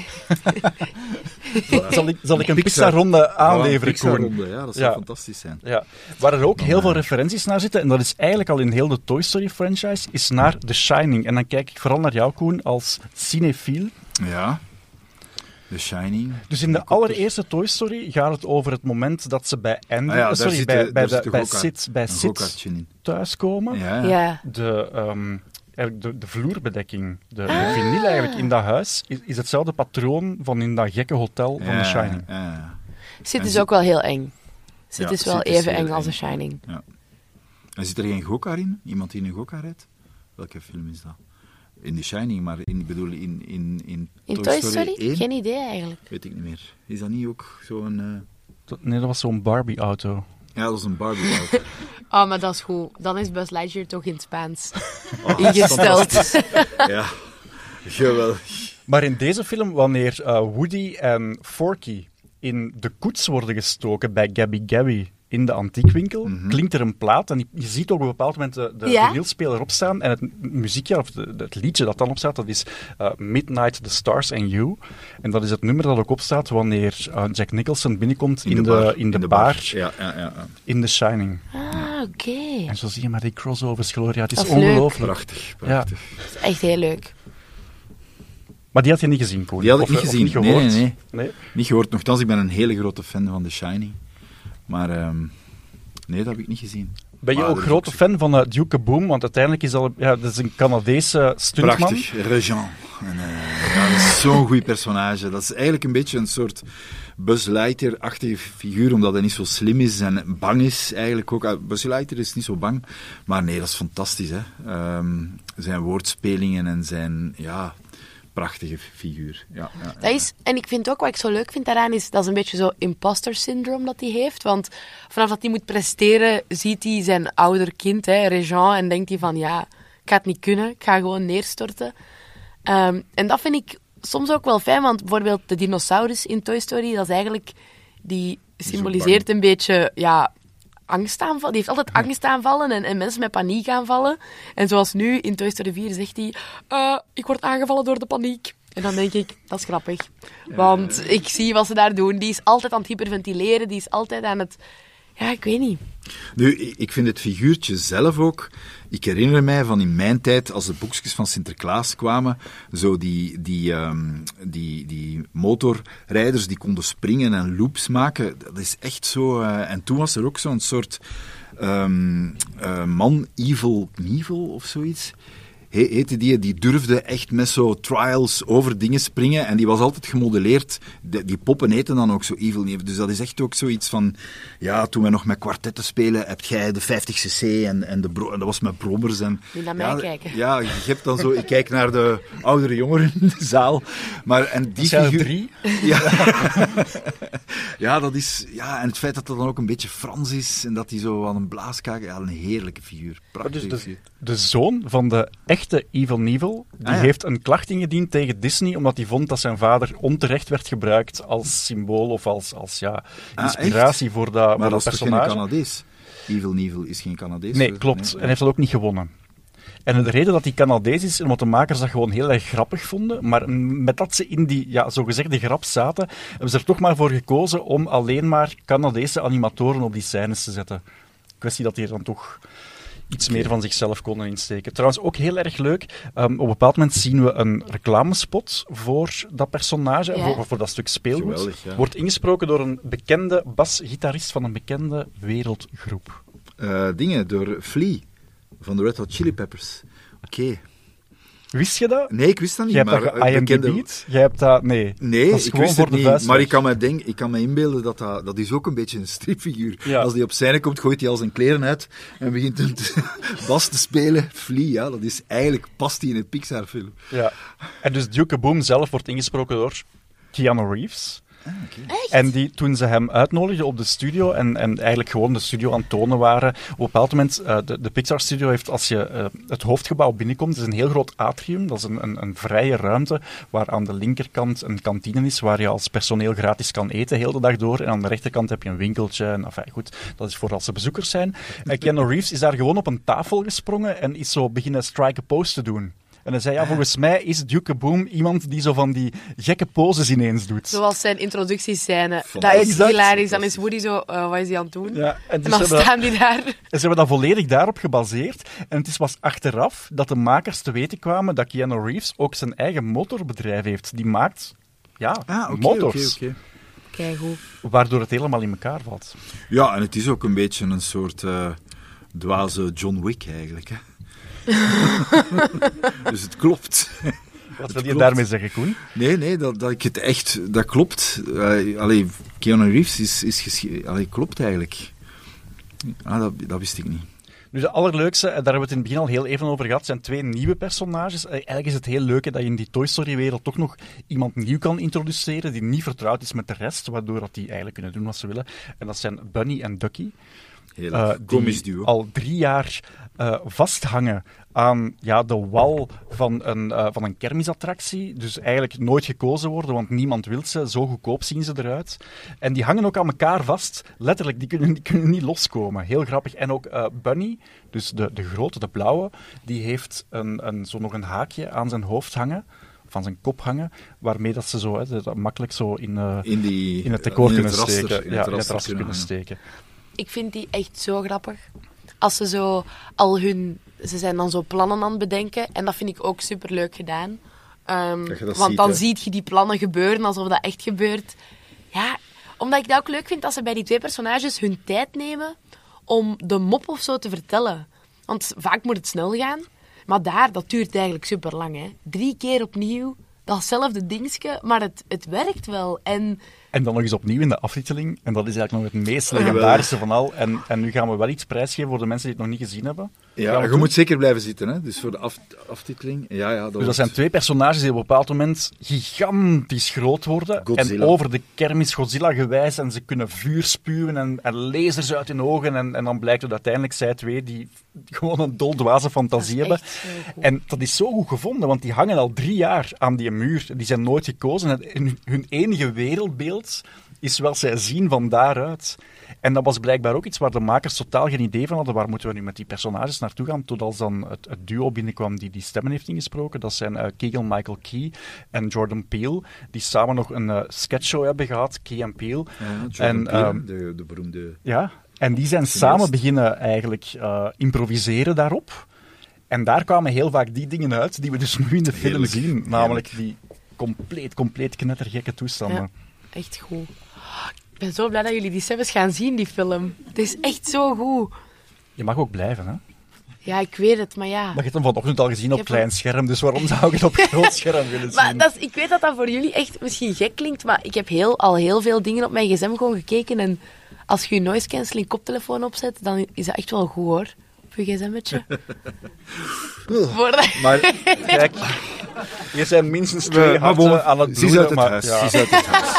zal, ik, zal ik een Pixar. Pixar-ronde aanleveren, Koen? Pixar-ronde, ja, dat zou Ja. fantastisch zijn. Ja, waar er ook heel eh, veel referenties naar zitten, en dat is eigenlijk al in heel de Toy Story franchise, is naar The Shining. En dan kijk ik vooral naar jou, Koen, als cinefiel. Ja. The Shining. Dus in de allereerste Toy Story gaat het over het moment dat ze bij Andy, Ah ja, sorry, zit bij, de- bij, de, bij. Sid, bij Sid thuiskomen. Ja, ja. De, ehm, eigenlijk de, de vloerbedekking, de, Ah. de vinyl eigenlijk in dat huis, is, is hetzelfde patroon van in dat gekke hotel van The Shining. Ja, En is ook wel heel eng. Zit Ja, is wel Sid even eng als. The Shining. En zit er geen gokar in? Iemand die een gokar rijdt? Welke film is dat? In The Shining, maar in, ik bedoel in, in, in, In Toy Story? 1? Geen idee eigenlijk. Weet ik niet meer. Is dat niet ook zo'n... Dat- Nee, dat was zo'n Barbie-auto. Ja, dat is een Barbie auto. Oh, maar dat is goed. Dan is Buzz Lightyear toch in het Spaans Oh, ingesteld. ja, geweldig. Maar in deze film, wanneer eh, Woody en Forky in de koets worden gestoken bij Gabby Gabby in de antiekwinkel, Mhm. klinkt er een plaat en je ziet ook op een bepaald moment de, de Ja. vinylspeler opstaan en het muziekje, of de- de- het liedje dat dan opstaat, dat is eh, Midnight, The Stars and You. En dat is het nummer dat ook opstaat wanneer eh, Jack Nicholson binnenkomt in, de, in de, bar, Ja, ja, ja. ja. in The Shining. Ah, oké. En zo zie je maar die crossovers, Gloria. Het is, Dat is leuk. ongelooflijk. Prachtig, prachtig. Dat is echt heel leuk. Maar die had je niet gezien, Koen? Die had ik Of- niet of gezien. Nee, gehoord? nee, nee. nee? Niet gehoord. Nogthans, ik ben een hele grote fan van The Shining. Maar ehm, nee, dat heb ik niet gezien. Ben je Maar ook is grote ook- fan van uh, Duke Boom? Want uiteindelijk is dat, ja, dat is een Canadese stuntman. Prachtig, Regent. En, eh, ja, dat is zo'n goed personage. Dat is eigenlijk een beetje een soort Buzz Lightyear-achtige figuur, omdat hij niet zo slim is en bang is eigenlijk ook. Buzz Lightyear is niet zo bang, maar nee, dat is fantastisch. Hè? Ehm, zijn woordspelingen en zijn ja, prachtige figuur. Ja, ja. Dat is, en ik vind ook wat ik zo leuk vind daaraan is, dat is een beetje zo imposter syndroom dat hij heeft. Want vanaf dat hij moet presteren, ziet hij zijn ouder kind, hè, Regent, en denkt hij van ja, ik ga het niet kunnen, ik ga gewoon neerstorten. Ehm, en dat vind ik soms ook wel fijn, want bijvoorbeeld de dinosaurus in Toy Story, dat is eigenlijk, die symboliseert een beetje, ja, angstaanvallen. Die heeft altijd angstaanvallen en, en mensen met paniekaanvallen. En zoals nu in Toy Story 4 zegt hij, "Eh, ik word aangevallen door de paniek. En dan denk ik, dat is grappig. Want ik zie wat ze daar doen. Die is altijd aan het hyperventileren, die is altijd aan het... Ja, ik weet niet. Nu, ik vind het figuurtje zelf ook. Ik herinner mij van in mijn tijd, als de boekjes van Sinterklaas kwamen, zo die, die, ehm, die, die motorrijders die konden springen en loops maken. Dat is echt zo. eh, en toen was er ook zo'n soort ehm, eh, man, Evil Knievel of zoiets. He- heette die, die durfde echt met zo trials over dingen springen. En die was altijd gemodelleerd. De- die poppen heten dan ook zo Evil. Dus dat is echt ook zoiets van... Ja, toen wij nog met kwartetten spelen, heb jij de 50cc en, en, de bro- en dat was met brommers. En, Moet naar mij ja, kijken. Ja, je hebt dan zo... Ik kijk naar de oudere jongeren in de zaal. Maar, en die Dat zijn figuur- drie. ja. ja, dat is... Ja, en het feit dat dat dan ook een beetje Frans is en dat hij zo aan een blaaskaak... Ja, een heerlijke figuur. Prachtige Dus de, figuur. De zoon van de echte Evil Knievel, die Ah, ja. heeft een klacht ingediend tegen Disney, omdat hij vond dat zijn vader onterecht werd gebruikt als symbool of als, als ja, Ah, inspiratie voor dat, Maar dat toch geen personage. Canadees? Evil Knievel is geen Canadees? Nee, dus- klopt. En hij heeft dat ook niet gewonnen. En de reden dat hij Canadees is, omdat de makers dat gewoon heel erg grappig vonden. Maar met dat ze in die ja, zogezegde grap zaten, hebben ze er toch maar voor gekozen om alleen maar Canadese animatoren op die scènes te zetten. Kwestie dat er dan toch iets meer van zichzelf konden insteken. Trouwens, ook heel erg leuk. ehm, op een bepaald moment zien we een reclamespot voor dat personage, Ja. voor, voor dat stuk speelgoed. Geweldig, ja. Wordt ingesproken door een bekende basgitarist van een bekende wereldgroep. Eh, dingen, door Flea van de Red Hot Chili Peppers. Oké. Wist je dat? Nee, ik wist dat niet. Jij hebt maar dat bekende- geIMDb'd? Jij hebt dat... Nee. Nee, dat ik wist voor het de niet. Maar ik kan, me denk, ik kan me inbeelden dat dat... Dat is ook een beetje een stripfiguur. Ja. Als die op scène komt, gooit hij al zijn kleren uit en begint een bas te spelen. Flea, ja, dat is eigenlijk... Past hij in een Pixar-film. Ja. En dus Duke Boom zelf wordt ingesproken door Keanu Reeves. En die, toen ze hem uitnodigden op de studio en, en eigenlijk gewoon de studio aan het tonen waren, op een bepaald moment, eh, de, Pixar Studio heeft, als je eh, het hoofdgebouw binnenkomt, is een heel groot atrium, dat is een, een, een vrije ruimte, waar aan de linkerkant een kantine is, waar je als personeel gratis kan eten heel de dag door, en aan de rechterkant heb je een winkeltje, en enfin, goed, dat is voor als er bezoekers zijn. En Reeves is daar gewoon op een tafel gesprongen en is zo beginnen strike a pose te doen. En hij zei, ja, volgens mij is Duke Boom iemand die zo van die gekke poses ineens doet. Zoals zijn introductiescène. Dat is Exact. hilarisch. Dan is Woody zo, eh, wat is hij aan het doen? Ja, en, En dan staan die daar. En ze hebben dat volledig daarop gebaseerd. En het is pas achteraf dat de makers te weten kwamen dat Keanu Reeves ook zijn eigen motorbedrijf heeft. Die maakt ja, Ah, oké, motors. oké, oké. Kijk hoe. Waardoor het helemaal in elkaar valt. Ja, en het is ook een beetje een soort eh dwaze John Wick eigenlijk. Hè? dus het klopt. Wat wil je daarmee zeggen, Koen? Nee, nee, dat, dat ik het echt... Dat klopt. Uh, allee, Keanu Reeves is, is allee, klopt eigenlijk. Ah, dat, dat wist ik niet. Nu, de allerleukste, en daar hebben we het in het begin al heel even over gehad, zijn twee nieuwe personages. Eh, Eigenlijk is het heel leuk hè, dat je in die Toy Story-wereld toch nog iemand nieuw kan introduceren die niet vertrouwd is met de rest, waardoor dat die eigenlijk kunnen doen wat ze willen. En dat zijn Bunny en Ducky. Heel eh. Komisch duo. al drie jaar eh, vasthangen aan ja, de wal van een, eh, van een kermisattractie. Dus eigenlijk nooit gekozen worden, want niemand wil ze. Zo goedkoop zien ze eruit. En die hangen ook aan elkaar vast. Letterlijk, die kunnen, die kunnen niet loskomen. Heel grappig. En ook Bunny, dus de, de grote, de blauwe, die heeft een, een, zo nog een haakje aan zijn hoofd hangen. Van zijn kop hangen, waarmee dat ze zo hè, dat makkelijk zo in, In, die, in het decor in kunnen raster- steken. in ja, het in het raster raster kunnen steken. Ik vind die echt zo grappig. Als ze zo al hun... Ze zijn dan zo plannen aan het bedenken. En dat vind ik ook superleuk gedaan. Ehm, Dat dat want ziet, dan hè. zie je die plannen gebeuren alsof dat echt gebeurt. Ja, omdat ik dat ook leuk vind als ze bij die twee personages hun tijd nemen om de mop of zo te vertellen. Want vaak moet het snel gaan. Maar daar, dat duurt eigenlijk super lang. Hè. Drie keer opnieuw, datzelfde dingetje, maar het, het werkt wel. En En dan nog eens opnieuw in de aftiteling. En dat is eigenlijk nog het meest legendarische van al. En, en nu gaan we wel iets prijsgeven voor de mensen die het nog niet gezien hebben. Ja, je doen? moet zeker blijven zitten, hè? Dus voor de af, aftiteling. Ja, ja, dat, Dus dat wordt- zijn twee personages die op een bepaald moment gigantisch groot worden. Godzilla. En over de kermis Godzilla gewijs. En ze kunnen vuur spuwen en, en lasers uit hun ogen. En, en dan blijkt het uiteindelijk zij twee die gewoon een doldwaze fantasie Dat hebben. En dat is zo goed gevonden, want die hangen al drie jaar aan die muur. Die zijn nooit gekozen. En hun- hun enige wereldbeeld is wel zij zien van daaruit. En dat was blijkbaar ook iets waar de makers totaal geen idee van hadden. Waar moeten we nu met die personages naartoe gaan? Tot als dan het, het duo binnenkwam die die stemmen heeft ingesproken. Dat zijn eh Keegan Michael Key en Jordan Peele. Die samen nog een eh, sketchshow hebben gehad, Key en Peele. Ja, Jordan en, Peele, ehm, de, de beroemde... ja, en die zijn samen beginnen eigenlijk eh, improviseren daarop. En daar kwamen heel vaak die dingen uit die we dus nu in de film Heerlijk, zien. Namelijk die compleet, compleet knettergekke toestanden. Ja. Echt goed. Ik ben zo blij dat jullie die zelfs gaan zien, die film. Het is echt zo goed. Je mag ook blijven, hè? Ja, ik weet het, maar ja. Maar je hebt hem vanochtend al gezien op klein scherm, dus waarom zou ik het op groot scherm willen Maar zien? dat is, ik weet dat dat voor jullie echt misschien gek klinkt, maar ik heb heel, al heel veel dingen op mijn gsm gewoon gekeken. En als je je noise cancelling koptelefoon opzet, dan is dat echt wel goed hoor. Op je gsm'tje. Maar Kijk, hier zijn minstens twee maar harten aan het ze is bloeden, uit het maar huis. ja. Ze is uit het huis.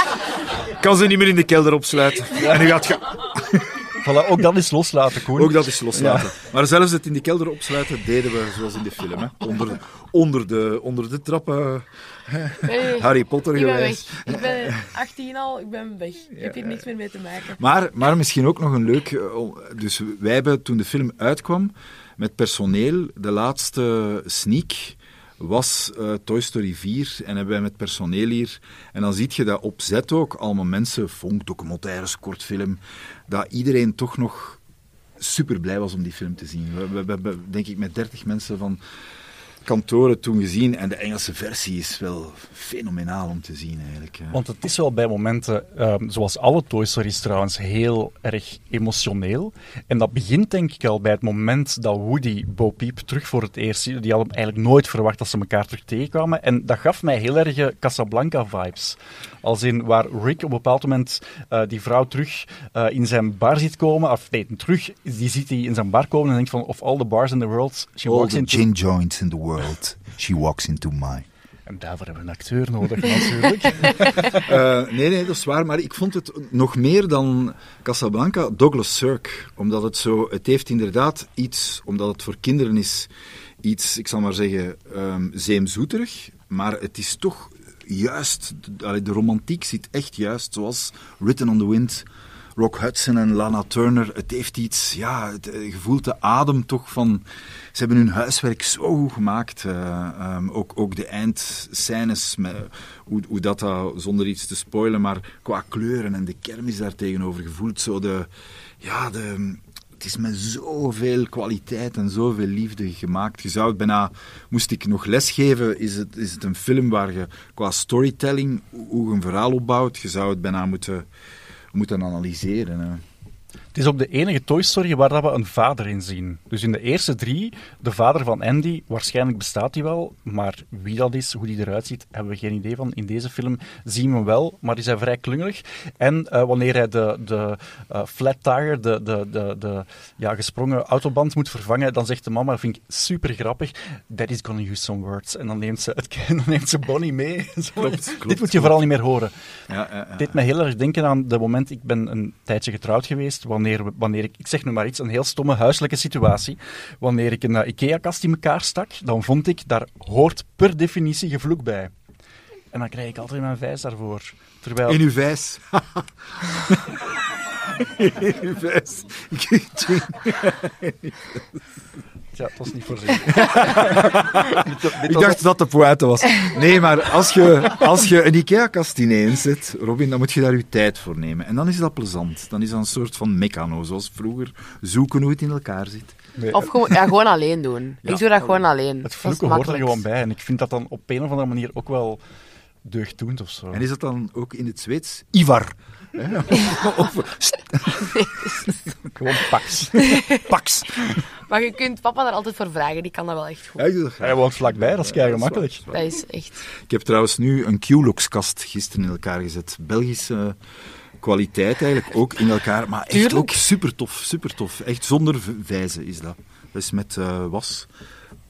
Kan ze niet meer in de kelder opsluiten. En nu gaat je Voilà, ook dat is loslaten, Koen. ook dat eens loslaten. Maar zelfs het in de kelder opsluiten deden we zoals in de film. Hè. Onder, onder, de, onder de trappen. Harry Potter ik ben weg. geweest. Ik ben 18 al, ik ben weg. Ik heb hier niks meer mee te maken. Maar, maar misschien ook nog een leuk. eh, Dus wij hebben toen de film uitkwam met personeel, de laatste sneak was eh, Toy Story 4 en hebben wij met personeel hier. En dan zie je dat op zet ook allemaal mensen, vonk, documentaires, kortfilm, dat iedereen toch nog super blij was om die film te zien. We, we, we hebben, denk ik, met 30 mensen van kantoren toen gezien en de Engelse versie is wel fenomenaal om te zien eigenlijk. Want het is wel bij momenten, ehm, zoals alle Toy Stories trouwens, heel erg emotioneel. En dat begint denk ik al bij het moment dat Woody Bo Peep terug voor het eerst. Die hadden eigenlijk nooit verwacht dat ze elkaar terug tegenkwamen. En dat gaf mij heel erg Casablanca-vibes. Als in waar Rick op een bepaald moment eh, die vrouw terug eh, in zijn bar ziet komen. Of nee, terug, die ziet hij in zijn bar komen en denkt van, of all the bars in the world, she All walks the into... gin joints in the world, she walks into mine. En daarvoor hebben we een acteur nodig, natuurlijk. Eh, nee, nee, dat is waar. Maar ik vond het nog meer dan Casablanca Douglas Sirk. Omdat het zo... Het heeft inderdaad iets... Omdat het voor kinderen is iets, ik zal maar zeggen, ehm zeemzoeterig. Maar het is toch juist... De romantiek zit echt juist zoals Written on the Wind... Rock Hudson en Lana Turner, het heeft iets, ja, het, eh, je voelt de adem toch van... Ze hebben hun huiswerk zo goed gemaakt. eh, ehm, ook, ook de eindscènes, met, hoe, hoe dat, dat, zonder iets te spoilen, maar qua kleuren en de kermis daar tegenover gevoeld. Zo de, ja, de, het is met zoveel kwaliteit en zoveel liefde gemaakt. Je zou het bijna, moest ik nog lesgeven, is het, is het een film waar je qua storytelling, hoe je een verhaal opbouwt, je zou het bijna moeten, moeten analyseren. Hè. Het is ook de enige Toy Story waar dat we een vader in zien. Dus in de eerste drie, de vader van Andy, waarschijnlijk bestaat hij wel, maar wie dat is, hoe die eruit ziet, hebben we geen idee van. In deze film zien we hem wel, maar die zijn vrij klungelig. En eh, wanneer hij de, de eh, flat tire, de, de, de, de ja, gesprongen autoband moet vervangen, dan zegt de mama, dat vind ik super grappig, Daddy's gonna use some words. En dan neemt ze, het, dan neemt ze Bonnie mee. Klopt, Dit moet je vooral niet meer horen. Ja, ja, ja. Het deed me heel erg denken aan de moment, ik ben een tijdje getrouwd geweest, wanneer, wanneer ik, ik zeg nu maar iets, een heel stomme huiselijke situatie, wanneer ik een eh, IKEA-kast in elkaar stak, dan vond ik, daar hoort per definitie gevloek bij. En dan krijg ik altijd mijn vijs daarvoor. Terwijl... In uw vijs. Vijs. Ja, het was niet voorzien. Ik dacht dat de poëte was. Nee, maar als je, als je een IKEA-kast ineenzet, Robin, dan moet je daar je tijd voor nemen. En dan is dat plezant. Dan is dat een soort van mechano, zoals vroeger. Zoeken hoe het in elkaar zit. Nee, Of gewoon, ja, gewoon alleen doen. Ik doe dat gewoon alleen. het vloeken hoort er gewoon bij. En ik vind dat dan op een of andere manier ook wel deugddoend of zo. En is dat dan ook in het Zweeds? Ivar. Hè? Of- Gewoon pax. Pax. Maar je kunt papa daar altijd voor vragen, die kan dat wel echt goed. Ja. Hij woont vlakbij, dat is kei gemakkelijk. Dat is echt... Ik heb trouwens nu een Qlux-kast gisteren in elkaar gezet. Belgische kwaliteit eigenlijk, ook in elkaar. Maar echt Tuurlijk. ook super tof, super tof. Echt zonder vijzen is dat. Dat is met eh, was.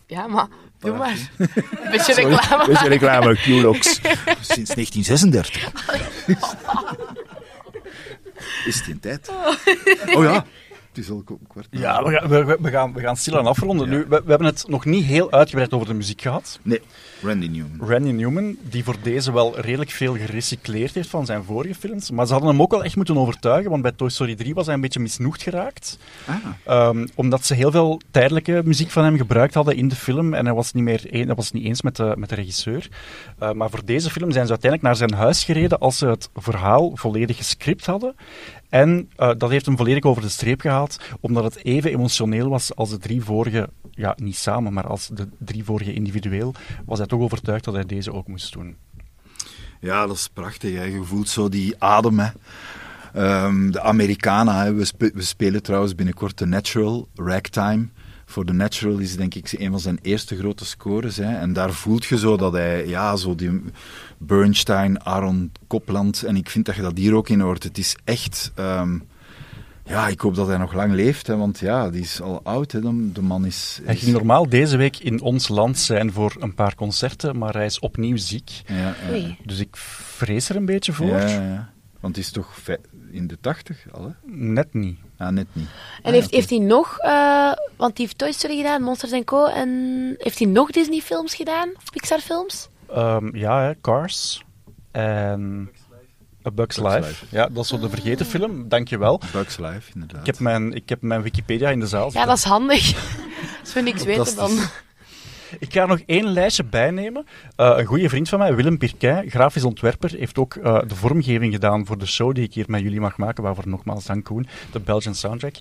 Ja, maar... Doe maar. Een beetje reclame. Beetje reclame, Qlux. Sinds 1936. Is het in tijd? Oh ja, het is al. Ja, we gaan, we, we gaan, we gaan stilaan afronden. Nu, we, we hebben het nog niet heel uitgebreid over de muziek gehad. Nee, Randy Newman. Randy Newman, die voor deze wel redelijk veel gerecycleerd heeft van zijn vorige films. Maar ze hadden hem ook wel echt moeten overtuigen, want bij Toy Story 3 was hij een beetje misnoegd geraakt. Ah, Ehm, omdat ze heel veel tijdelijke muziek van hem gebruikt hadden in de film. En hij was niet, meer een, hij was niet eens met de, met de regisseur. Eh, maar voor deze film zijn ze uiteindelijk naar zijn huis gereden als ze het verhaal volledig gescript hadden. En eh, dat heeft hem volledig over de streep gehaald, omdat het even emotioneel was als de drie vorige, ja, niet samen, maar als de drie vorige individueel, was hij toch overtuigd dat hij deze ook moest doen. Ja, dat is prachtig. Hè. Je voelt zo die adem. Hè. Ehm, de Americana. We, we spelen trouwens binnenkort The Natural, Ragtime. Voor The Natural is denk ik een van zijn eerste grote scores. Hè. En daar voelt je zo dat hij, ja, zo die Bernstein, Aaron Copland. En ik vind dat je dat hier ook in hoort. Het is echt. ehm, ja, ik hoop dat hij nog lang leeft, hè, want ja, die is al oud. Hè. De, de man is. Hij ging normaal deze week in ons land zijn voor een paar concerten, maar hij is opnieuw ziek. Ja, ja. Dus ik vrees er een beetje voor. ja, ja. Want het is toch in de tachtig al, hè? Net niet. Ah, net niet. En heeft, heeft hij nog... eh, want hij heeft Toy Story gedaan, Monsters Co. En heeft hij nog Disney-films gedaan? Of Pixar-films? Ehm, ja, hè, Cars en A Bug's, Bug's Life. Life. Ja, dat is zo de vergeten film, dankjewel. Bugs Life, inderdaad. Ik heb mijn, ik heb mijn Wikipedia in de zaal Ja, dat is handig. Als we niks weten, dan... Ik ga nog één lijstje bijnemen. Eh een goede vriend van mij, Willem Pirquet, grafisch ontwerper, heeft ook eh, de vormgeving gedaan voor de show die ik hier met jullie mag maken, waarvoor nogmaals dank Koen, de Belgian soundtrack.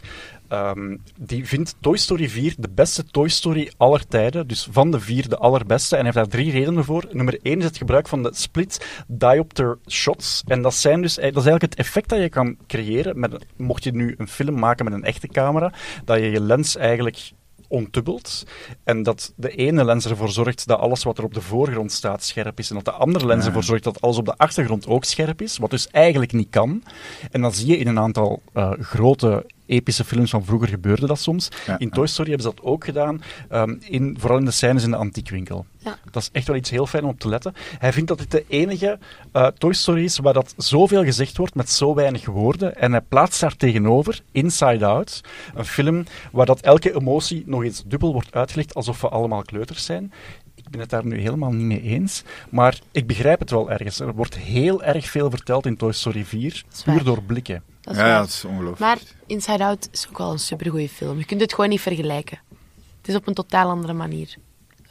Ehm, die vindt Toy Story 4 de beste Toy Story aller tijden, dus van de vier de allerbeste. En hij heeft daar drie redenen voor. Nummer één is het gebruik van de split diopter shots. En dat, zijn dus, dat is eigenlijk het effect dat je kan creëren, met, mocht je nu een film maken met een echte camera, dat je je lens eigenlijk ontubbelt. En dat de ene lens ervoor zorgt dat alles wat er op de voorgrond staat scherp is. En dat de andere lens ervoor zorgt dat alles op de achtergrond ook scherp is. Wat dus eigenlijk niet kan. En dan zie je in een aantal eh, grote epische films van vroeger gebeurde dat soms. Ja, in. Toy Story hebben ze dat ook gedaan, ehm, in, vooral in de scènes in de antiekwinkel. Ja. Dat is echt wel iets heel fijn om op te letten. Hij vindt dat dit de enige eh, Toy Story is waar dat zoveel gezegd wordt met zo weinig woorden. En hij plaatst daar tegenover Inside Out, een film waar dat elke emotie nog eens dubbel wordt uitgelegd alsof we allemaal kleuters zijn. Ik ben het daar nu helemaal niet mee eens, maar ik begrijp het wel ergens. Er wordt heel erg veel verteld in Toy Story 4, is puur door blikken. Dat Ja, het is ongelooflijk. Maar Inside Out is ook wel een supergoeie film. Je kunt het gewoon niet vergelijken. Het is op een totaal andere manier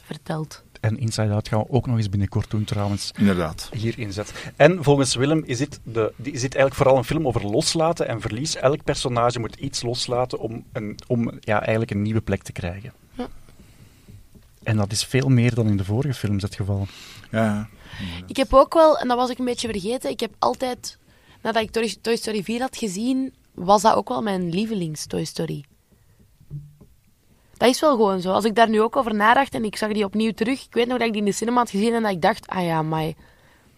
verteld. En Inside Out gaan we ook nog eens binnenkort doen trouwens. Inderdaad. hier inzet. En volgens Willem is dit, de, die- is dit eigenlijk vooral een film over loslaten en verlies. Elk personage moet iets loslaten om, een, om ja, eigenlijk een nieuwe plek te krijgen. En dat is veel meer dan in de vorige films het geval. Ja, ja. Ik heb ook wel, en dat was ik een beetje vergeten, ik heb altijd, nadat ik Toy, Toy Story 4 had gezien, was dat ook wel mijn lievelings Toy Story. Dat is wel gewoon zo. Als ik daar nu ook over nadacht en ik zag die opnieuw terug, ik weet nog dat ik die in de cinema had gezien en dat ik dacht, ah ja, maar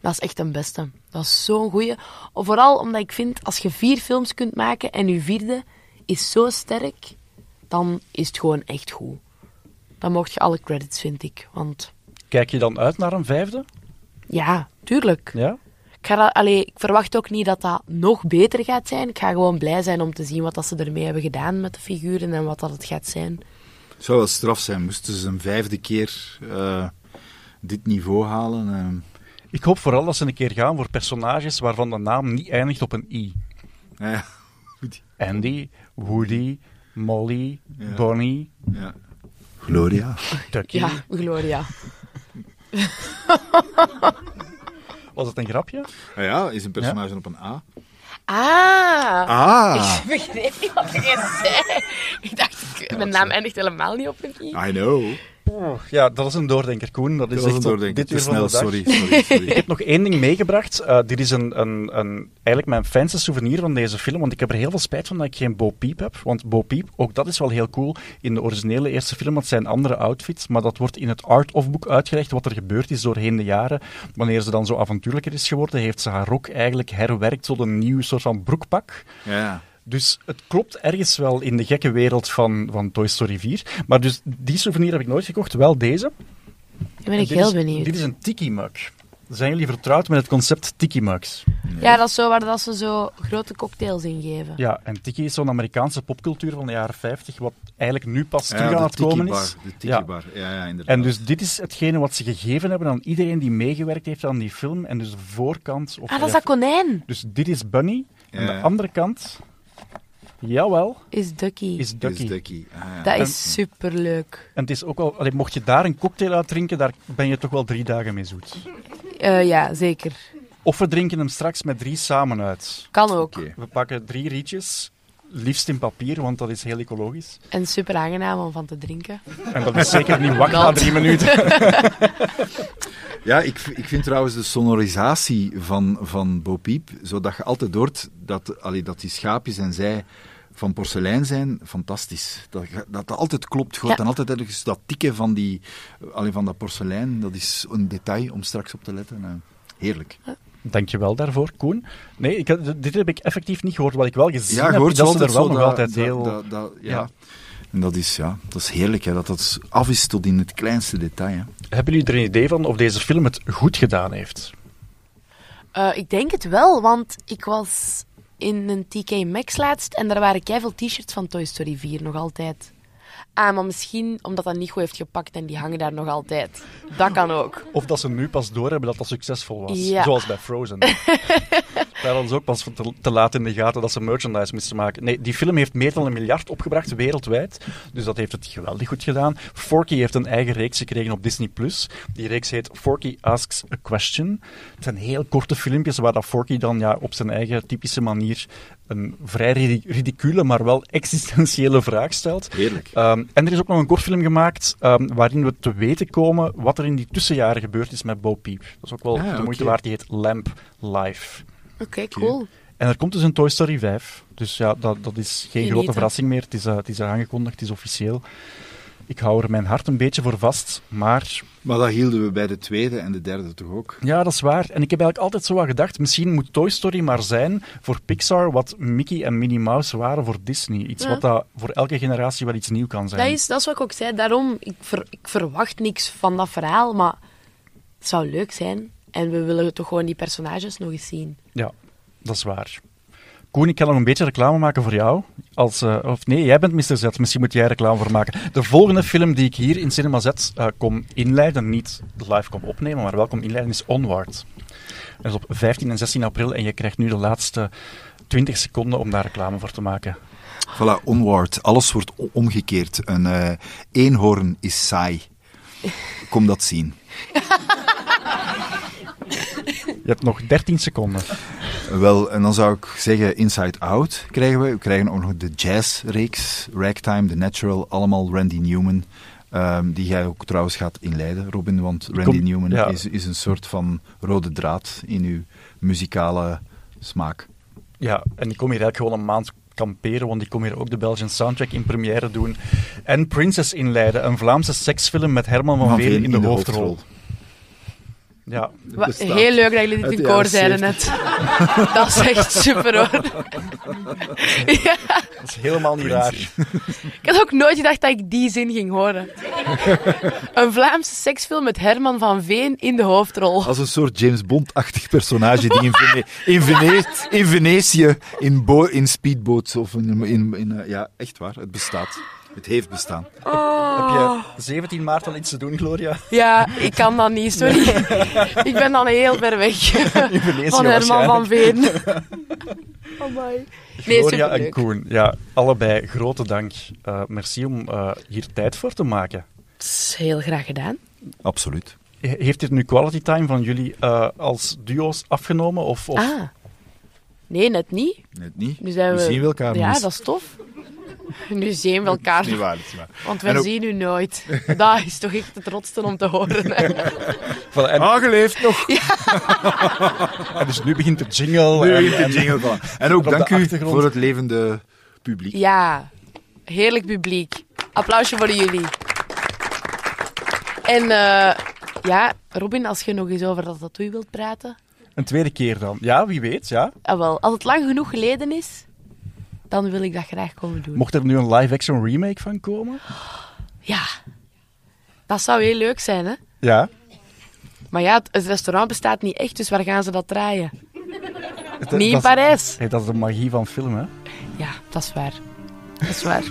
dat is echt een beste. Dat is zo'n goeie. Vooral omdat ik vind, als je vier films kunt maken en je vierde is zo sterk, dan is het gewoon echt goed. Dan mocht je alle credits, vind ik. Want Kijk je dan uit naar een vijfde? ja, tuurlijk. Ja? Ik, ga dat, allee, ik verwacht ook niet dat dat nog beter gaat zijn. Ik ga gewoon blij zijn om te zien wat dat ze ermee hebben gedaan met de figuren en wat dat het gaat zijn. Het zou wel straf zijn, moesten ze een vijfde keer eh, dit niveau halen. eh. Ik hoop vooral dat ze een keer gaan voor personages waarvan de naam niet eindigt op een i. ja. Andy, Woody, Molly, Ja. Bonnie, ja. Gloria. Ducky. Ja, Gloria. Was het een grapje? Ah ja, is een personage op een A. Ah! Ah, Ik begreep niet wat je zei. Ik dacht, ik- mijn naam eindigt helemaal niet op een i. I know. Ja, dat is een doordenker, Koen. Dat is Dat echt een doordenker. dit van snel, sorry. sorry, sorry. Ik heb nog één ding meegebracht. Eh, dit is een, een, een, eigenlijk mijn fijnste souvenir van deze film, want ik heb er heel veel spijt van dat ik geen Bo Peep heb. Want Bo Peep, ook dat is wel heel cool. In de originele eerste film, dat zijn andere outfits, maar dat wordt in het art-of-boek uitgelegd wat er gebeurd is doorheen de jaren. Wanneer ze dan zo avontuurlijker is geworden, heeft ze haar rok eigenlijk herwerkt tot een nieuw soort van broekpak. Ja. Dus het klopt ergens wel in de gekke wereld van, van Toy Story 4. Maar dus die souvenir heb ik nooit gekocht, wel deze. Dan ben ik heel is- benieuwd. Dit is een tiki mug. Zijn jullie vertrouwd met het concept tiki mugs? Ja, dat is zo waar dat ze zo grote cocktails in geven. Ja, en tiki is zo'n Amerikaanse popcultuur van de jaren 50, wat eigenlijk nu pas Ja, terug aan de het komen is. De Ja. tiki-bar. Ja, ja, inderdaad. En dus dit is hetgene wat ze gegeven hebben aan iedereen die meegewerkt heeft aan die film. En dus de voorkant... Of Ah, dat is dat konijn. Dus dit is Bunny. En de andere kant, jawel, Is Ducky. is Ducky. Ducky. Ah, ja. Dat En- is superleuk. En het is ook al, allee, mocht je daar een cocktail uit drinken, daar ben je toch wel drie dagen mee zoet. Eh, ja, zeker. Of we drinken hem straks met drie samen uit. Kan ook. We pakken drie rietjes, liefst in papier, want dat is heel ecologisch. En super aangenaam om van te drinken. En dat is zeker niet wacht na drie minuten. Ja, ik, ik vind trouwens de sonorisatie van, van Bo Peep, zodat je altijd hoort dat, allee, dat die schaapjes en zij van porselein zijn, fantastisch. Dat dat, dat altijd klopt. Hoort Ja. dan altijd ergens dat tikken van, die, allee, van dat porselein. Dat is een detail om straks op te letten. Eh, heerlijk. Dankjewel daarvoor, Koen. Nee, ik, dit heb ik effectief niet gehoord. Wat ik wel gezien Ja, je heb, dat ze er wel nog dat- altijd dat- heel... dat- dat- ja. Ja. En dat is, ja, dat is heerlijk, hè, dat dat af is tot in het kleinste detail. Hè. Hebben jullie er een idee van of deze film het goed gedaan heeft? Eh, ik denk het wel, want ik was in een TK Maxx laatst en daar waren keiveel t-shirts van Toy Story 4 nog altijd. Ah, maar misschien omdat dat niet goed heeft gepakt en die hangen daar nog altijd. Dat kan ook. Of dat ze nu pas doorhebben dat dat succesvol was. Ja. Zoals bij Frozen. Hadden ze ook pas te, te laat in de gaten dat ze merchandise moesten maken. Nee, die film heeft meer dan een miljard opgebracht wereldwijd. Dus dat heeft het geweldig goed gedaan. Forky heeft een eigen reeks gekregen op Disney+. Die reeks heet Forky Asks a Question. Het zijn heel korte filmpjes waar dat Forky dan ja, op zijn eigen typische manier een vrij ridi- ridicule, maar wel existentiële vraag stelt. Heerlijk. Ehm, en er is ook nog een kortfilm gemaakt ehm, waarin we te weten komen wat er in die tussenjaren gebeurd is met Bo Peep. Dat is ook wel Ah, de moeite waard. Die heet Lamp Life. Oké, cool. En er komt dus een Toy Story 5. Dus ja, dat, dat is geen Genieten. grote verrassing meer. Het is, eh, het is aangekondigd, het is officieel. Ik hou er mijn hart een beetje voor vast, maar Maar dat hielden we bij de tweede en de derde toch ook? ja, dat is waar. En ik heb eigenlijk altijd zo wat gedacht, misschien moet Toy Story maar zijn voor Pixar wat Mickey en Minnie Mouse waren voor Disney. Iets Ja. wat dat voor elke generatie wel iets nieuw kan zijn. Dat is, dat is wat ik ook zei. Daarom, ik, ver- ik verwacht niks van dat verhaal, maar het zou leuk zijn. En we willen toch gewoon die personages nog eens zien. Ja, dat is waar. Koen, ik kan nog een beetje reclame maken voor jou. Als, eh, of nee, jij bent Mr. Z, misschien moet jij reclame voor maken. De volgende film die ik hier in Cinema Z eh, kom inleiden, niet live kom opnemen, maar wel kom inleiden, is Onward. Dat is op 15 en 16 april en je krijgt nu de laatste 20 seconden om daar reclame voor te maken. Voilà, onward. Alles wordt omgekeerd. Een eh, eenhoorn is saai. Kom dat zien. Je hebt nog 13 seconden. Wel, en dan zou ik zeggen Inside Out krijgen we. We krijgen ook nog de jazzreeks, Ragtime, The Natural, allemaal Randy Newman. ehm, die jij ook trouwens gaat inleiden, Robin, want Randy Kom- Newman ja. is, is een soort van rode draad in uw muzikale smaak. Ja, en ik kom hier eigenlijk gewoon een maand kamperen, want ik kom hier ook de Belgian soundtrack in première doen. En Princess inleiden, een Vlaamse seksfilm met Herman van, Van Veen Veen in de, hoofdrol. Ja, bestaat. Heel leuk dat jullie dit in koor zeiden net. dat is echt super hoor. ja, dat is helemaal niet raar. ik had ook nooit gedacht dat ik die zin ging horen. Een Vlaamse seksfilm met Herman van Veen in de hoofdrol. Als een soort James Bond-achtig personage die in, Vene- in, Vene- in Venetië in, bo- in speedboats of in, in, in, eh, ja, echt waar, het bestaat. Het heeft bestaan. Heb je 17 maart al iets te doen, Gloria? Ja, ik kan dat niet, sorry. ik ben dan heel ver weg van Herman van Veen. Amai. Nee, Gloria en. Koen, ja, allebei grote dank. Eh, merci om eh, hier tijd voor te maken. Heel graag gedaan. Absoluut. He- Heeft dit nu quality time van jullie eh, als duo's afgenomen? Of, of... Ah. Nee, net niet. Net niet. Nu zijn we, we... zien we elkaar Ja, mis. dat is tof. Nu zien we elkaar. Niet waar, niet waar. Want we En ook- zien u nooit. Dat is toch echt het rotste om te horen. Voilà, en, Aangeleefd nog. en dus nu begint de jingle. Nu en- begint de en- jingle van. En ook dank u voor het levende publiek. Ja, heerlijk publiek. Applausje voor jullie. En eh, ja, Robin, als je nog eens over dat tattoo wilt praten. Een tweede keer dan. Ja, wie weet, ja. Ah, wel, als het lang genoeg geleden is, dan wil ik dat graag komen doen. Mocht er nu een live-action remake van komen? Ja, dat zou heel leuk zijn, hè? Ja. Maar ja, het, het restaurant bestaat niet echt, dus waar gaan ze dat draaien? Niet in Parijs. Hey, dat is de magie van film, hè. Ja, dat is waar. Dat is waar.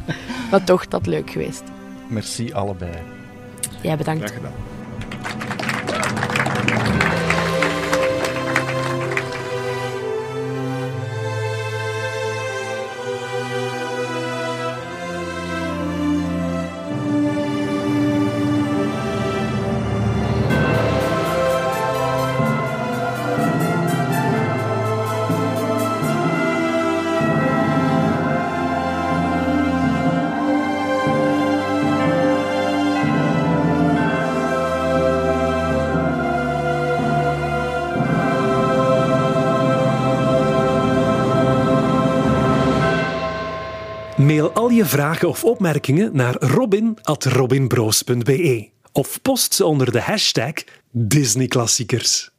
maar toch, dat leuk geweest. Merci allebei. Jij bedankt. Graag gedaan. Je vragen of opmerkingen naar robin.robinbroos.be of post ze onder de hashtag Disneyklassiekers.